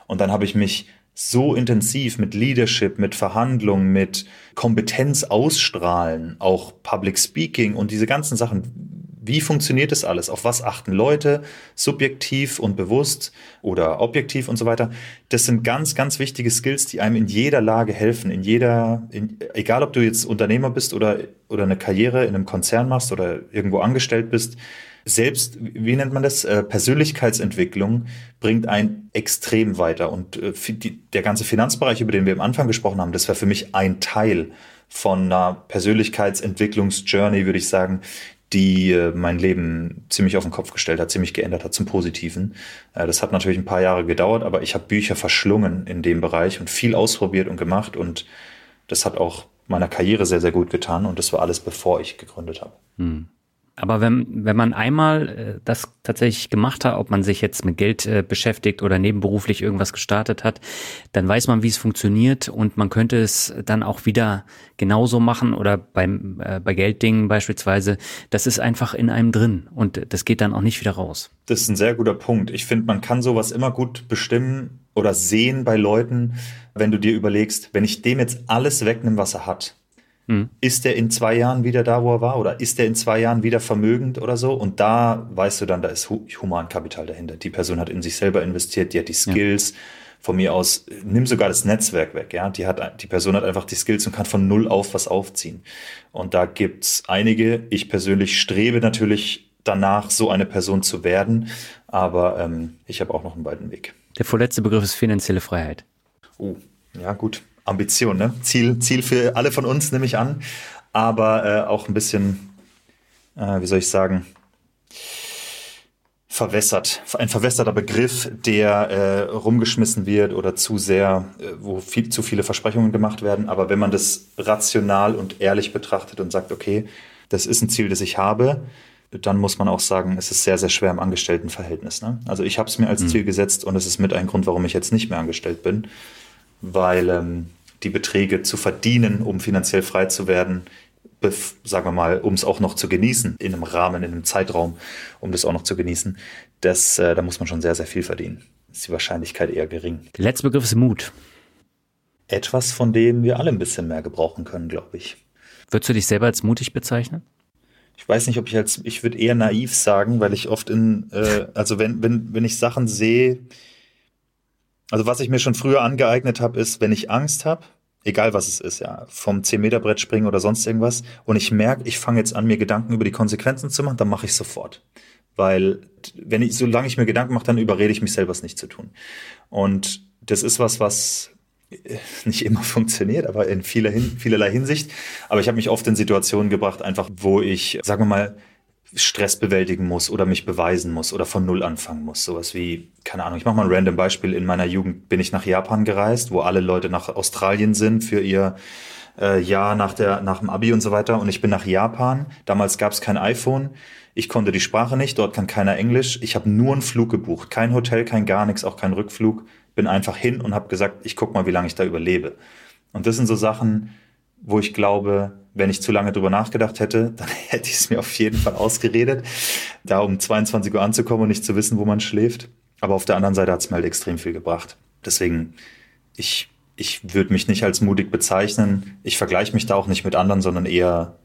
Und dann habe ich mich so intensiv mit Leadership, mit Verhandlungen, mit Kompetenz ausstrahlen, auch Public Speaking und diese ganzen Sachen. Wie funktioniert das alles? Auf was achten Leute subjektiv und bewusst oder objektiv und so weiter? Das sind ganz, ganz wichtige Skills, die einem in jeder Lage helfen. In jeder, in, egal ob du jetzt Unternehmer bist oder, oder eine Karriere in einem Konzern machst oder irgendwo angestellt bist selbst, wie nennt man das, äh, Persönlichkeitsentwicklung bringt einen extrem weiter. Und äh, der ganze Finanzbereich, über den wir am Anfang gesprochen haben, das war für mich ein Teil von einer Persönlichkeitsentwicklungsjourney, würde ich sagen, die äh, mein Leben ziemlich auf den Kopf gestellt hat, ziemlich geändert hat zum Positiven. Äh, das hat natürlich ein paar Jahre gedauert, aber ich habe Bücher verschlungen in dem Bereich und viel ausprobiert und gemacht und das hat auch meiner Karriere sehr, sehr gut getan und das war alles, bevor ich gegründet habe. Hm.
Aber wenn, wenn man einmal äh, das tatsächlich gemacht hat, ob man sich jetzt mit Geld äh, beschäftigt oder nebenberuflich irgendwas gestartet hat, dann weiß man, wie es funktioniert und man könnte es dann auch wieder genauso machen oder beim, äh, bei Gelddingen beispielsweise. Das ist einfach in einem drin und das geht dann auch nicht wieder raus.
Das ist ein sehr guter Punkt. Ich finde, man kann sowas immer gut bestimmen oder sehen bei Leuten, wenn du dir überlegst, wenn ich dem jetzt alles wegnehme, was er hat, Mhm. Ist er in zwei Jahren wieder da, wo er war? Oder ist er in zwei Jahren wieder vermögend oder so? Und da weißt du dann, da ist Humankapital dahinter. Die Person hat in sich selber investiert, die hat die Skills. Ja. Von mir aus, nimm sogar das Netzwerk weg, ja. Die hat, die Person hat einfach die Skills und kann von null auf was aufziehen. Und da gibt's einige. Ich persönlich strebe natürlich danach, so eine Person zu werden. Aber ähm, ich habe auch noch einen weiten Weg.
Der vorletzte Begriff ist finanzielle Freiheit.
Oh, ja, gut. Ambition, ne? Ziel, Ziel für alle von uns, nehme ich an. Aber äh, auch ein bisschen, äh, wie soll ich sagen, verwässert. Ein verwässerter Begriff, der äh, rumgeschmissen wird oder zu sehr, äh, wo viel, zu viele Versprechungen gemacht werden. Aber wenn man das rational und ehrlich betrachtet und sagt, okay, das ist ein Ziel, das ich habe, dann muss man auch sagen, es ist sehr, sehr schwer im Angestelltenverhältnis. Ne? Also ich habe es mir als mhm. Ziel gesetzt und es ist mit ein Grund, warum ich jetzt nicht mehr angestellt bin, weil ähm, die Beträge zu verdienen, um finanziell frei zu werden, sagen wir mal, um es auch noch zu genießen, in einem Rahmen, in einem Zeitraum, um das auch noch zu genießen, das, äh, da muss man schon sehr, sehr viel verdienen. Ist die Wahrscheinlichkeit eher gering.
Der letzte Begriff ist Mut.
Etwas, von dem wir alle ein bisschen mehr gebrauchen können, glaube ich.
Würdest du dich selber als mutig bezeichnen?
Ich weiß nicht, ob ich als, ich würde eher naiv sagen, weil ich oft in, äh, also wenn, wenn, wenn ich Sachen sehe, also was ich mir schon früher angeeignet habe, ist, wenn ich Angst habe, egal was es ist, ja, vom 10-Meter-Brett springen oder sonst irgendwas, und ich merke, ich fange jetzt an, mir Gedanken über die Konsequenzen zu machen, dann mache ich sofort. Weil, wenn ich, solange ich mir Gedanken mache, dann überrede ich mich selber, es nicht zu tun. Und das ist was, was äh, nicht immer funktioniert, aber in vieler, vielerlei Hinsicht. Aber ich habe mich oft in Situationen gebracht, einfach, wo ich, sagen wir mal, Stress bewältigen muss oder mich beweisen muss oder von Null anfangen muss. Sowas wie, keine Ahnung, ich mache mal ein random Beispiel. In meiner Jugend bin ich nach Japan gereist, wo alle Leute nach Australien sind für ihr äh, Jahr nach, der, nach dem Abi und so weiter. Und ich bin nach Japan. Damals gab es kein iPhone. Ich konnte die Sprache nicht, dort kann keiner Englisch. Ich habe nur einen Flug gebucht. Kein Hotel, kein gar nichts, auch kein Rückflug. Bin einfach hin und habe gesagt, ich guck mal, wie lange ich da überlebe. Und das sind so Sachen, wo ich glaube, wenn ich zu lange drüber nachgedacht hätte, dann hätte ich es mir auf jeden Fall ausgeredet, da um 22 Uhr anzukommen und nicht zu wissen, wo man schläft. Aber auf der anderen Seite hat es mir halt extrem viel gebracht. Deswegen, ich, ich würde mich nicht als mutig bezeichnen. Ich vergleiche mich da auch nicht mit anderen, sondern eher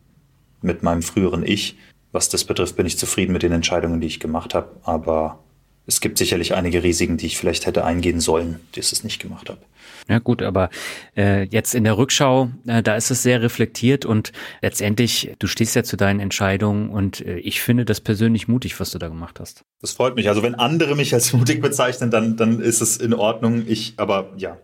mit meinem früheren Ich. Was das betrifft, bin ich zufrieden mit den Entscheidungen, die ich gemacht habe. Aber es gibt sicherlich einige Risiken, die ich vielleicht hätte eingehen sollen, die es nicht gemacht habe.
Ja gut, aber äh, jetzt in der Rückschau, äh, da ist es sehr reflektiert und letztendlich, du stehst ja zu deinen Entscheidungen und äh, ich finde das persönlich mutig, was du da gemacht hast.
Das freut mich. Also wenn andere mich als mutig bezeichnen, dann, dann ist es in Ordnung. Ich, aber ja,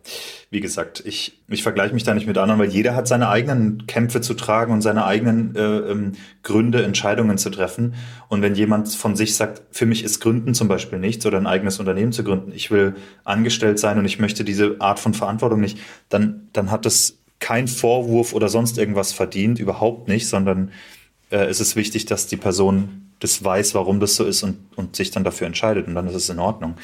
wie gesagt, ich, ich vergleiche mich da nicht mit anderen, weil jeder hat seine eigenen Kämpfe zu tragen und seine eigenen äh, ähm, Gründe, Entscheidungen zu treffen. Und wenn jemand von sich sagt, für mich ist Gründen zum Beispiel nichts oder ein eigenes Unternehmen zu gründen, ich will angestellt sein und ich möchte diese Art von Verantwortung nicht, dann, dann hat das kein Vorwurf oder sonst irgendwas verdient, überhaupt nicht, sondern äh, es ist wichtig, dass die Person das weiß, warum das so ist und, und sich dann dafür entscheidet und dann ist es in Ordnung.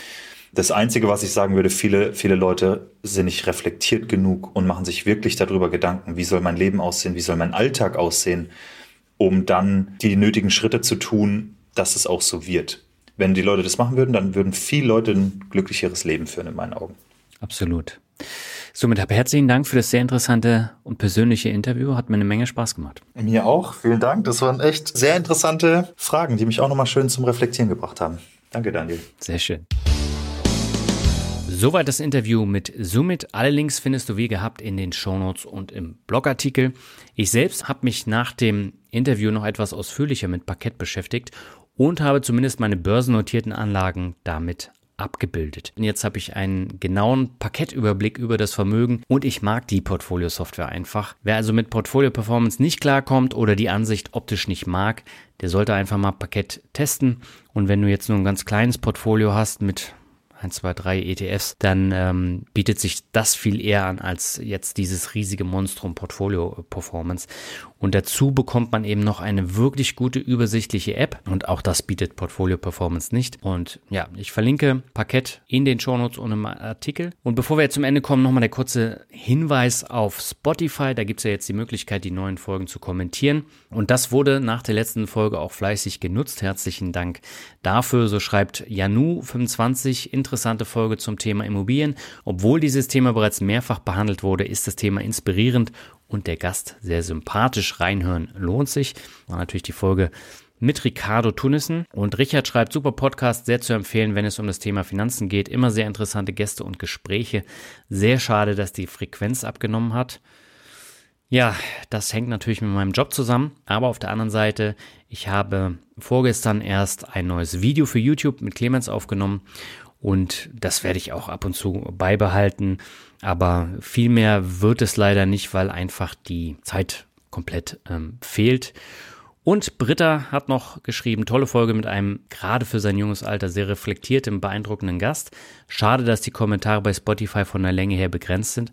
Das Einzige, was ich sagen würde, viele, viele Leute sind nicht reflektiert genug und machen sich wirklich darüber Gedanken, wie soll mein Leben aussehen, wie soll mein Alltag aussehen, um dann die nötigen Schritte zu tun, dass es auch so wird. Wenn die Leute das machen würden, dann würden viele Leute ein glücklicheres Leben führen, in meinen Augen.
Absolut. Somit habe herzlichen Dank für das sehr interessante und persönliche Interview. Hat mir eine Menge Spaß gemacht.
Mir auch. Vielen Dank. Das waren echt sehr interessante Fragen, die mich auch nochmal schön zum Reflektieren gebracht haben. Danke, Daniel.
Sehr schön. Soweit das Interview mit Sumit. Alle Links findest du wie gehabt in den Shownotes und im Blogartikel. Ich selbst habe mich nach dem Interview noch etwas ausführlicher mit Parkett beschäftigt und habe zumindest meine börsennotierten Anlagen damit abgebildet. Und jetzt habe ich einen genauen Parkettüberblick über das Vermögen und ich mag die Portfolio-Software einfach. Wer also mit Portfolio-Performance nicht klarkommt oder die Ansicht optisch nicht mag, der sollte einfach mal Parkett testen. Und wenn du jetzt nur ein ganz kleines Portfolio hast mit 1, 2, 3 ETFs, dann ähm, bietet sich das viel eher an als jetzt dieses riesige Monstrum Portfolio Performance. Und dazu bekommt man eben noch eine wirklich gute übersichtliche App und auch das bietet Portfolio Performance nicht. Und ja, ich verlinke Parkett in den Shownotes und im Artikel. Und bevor wir jetzt zum Ende kommen, nochmal der kurze Hinweis auf Spotify. Da gibt es ja jetzt die Möglichkeit, die neuen Folgen zu kommentieren. Und das wurde nach der letzten Folge auch fleißig genutzt. Herzlichen Dank dafür. So schreibt Janu25, interessante Folge zum Thema Immobilien. Obwohl dieses Thema bereits mehrfach behandelt wurde, ist das Thema inspirierend und der Gast sehr sympathisch. Reinhören lohnt sich. War natürlich die Folge mit Ricardo Tunissen. Und Richard schreibt, super Podcast, sehr zu empfehlen, wenn es um das Thema Finanzen geht. Immer sehr interessante Gäste und Gespräche. Sehr schade, dass die Frequenz abgenommen hat. Ja, das hängt natürlich mit meinem Job zusammen. Aber auf der anderen Seite, ich habe vorgestern erst ein neues Video für YouTube mit Clemens aufgenommen. Und das werde ich auch ab und zu beibehalten. Aber viel mehr wird es leider nicht, weil einfach die Zeit komplett ähm, fehlt. Und Britta hat noch geschrieben, tolle Folge mit einem gerade für sein junges Alter sehr reflektierten, beeindruckenden Gast. Schade, dass die Kommentare bei Spotify von der Länge her begrenzt sind.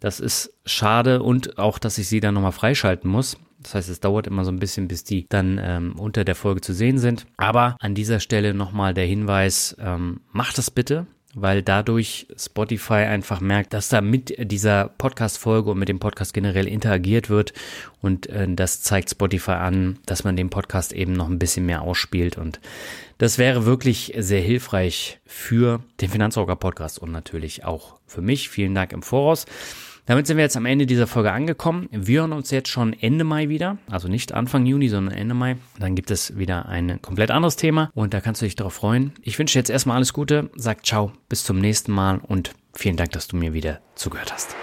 Das ist schade und auch, dass ich sie dann nochmal freischalten muss. Das heißt, es dauert immer so ein bisschen, bis die dann ähm, unter der Folge zu sehen sind. Aber an dieser Stelle nochmal der Hinweis, ähm, macht das bitte weil dadurch Spotify einfach merkt, dass da mit dieser Podcast-Folge und mit dem Podcast generell interagiert wird und äh, das zeigt Spotify an, dass man den Podcast eben noch ein bisschen mehr ausspielt und das wäre wirklich sehr hilfreich für den Finanzrocker Podcast und natürlich auch für mich. Vielen Dank im Voraus. Damit sind wir jetzt am Ende dieser Folge angekommen. Wir hören uns jetzt schon Ende Mai wieder. Also nicht Anfang Juni, sondern Ende Mai. Dann gibt es wieder ein komplett anderes Thema und da kannst du dich darauf freuen. Ich wünsche dir jetzt erstmal alles Gute. Sag ciao, bis zum nächsten Mal und vielen Dank, dass du mir wieder zugehört hast.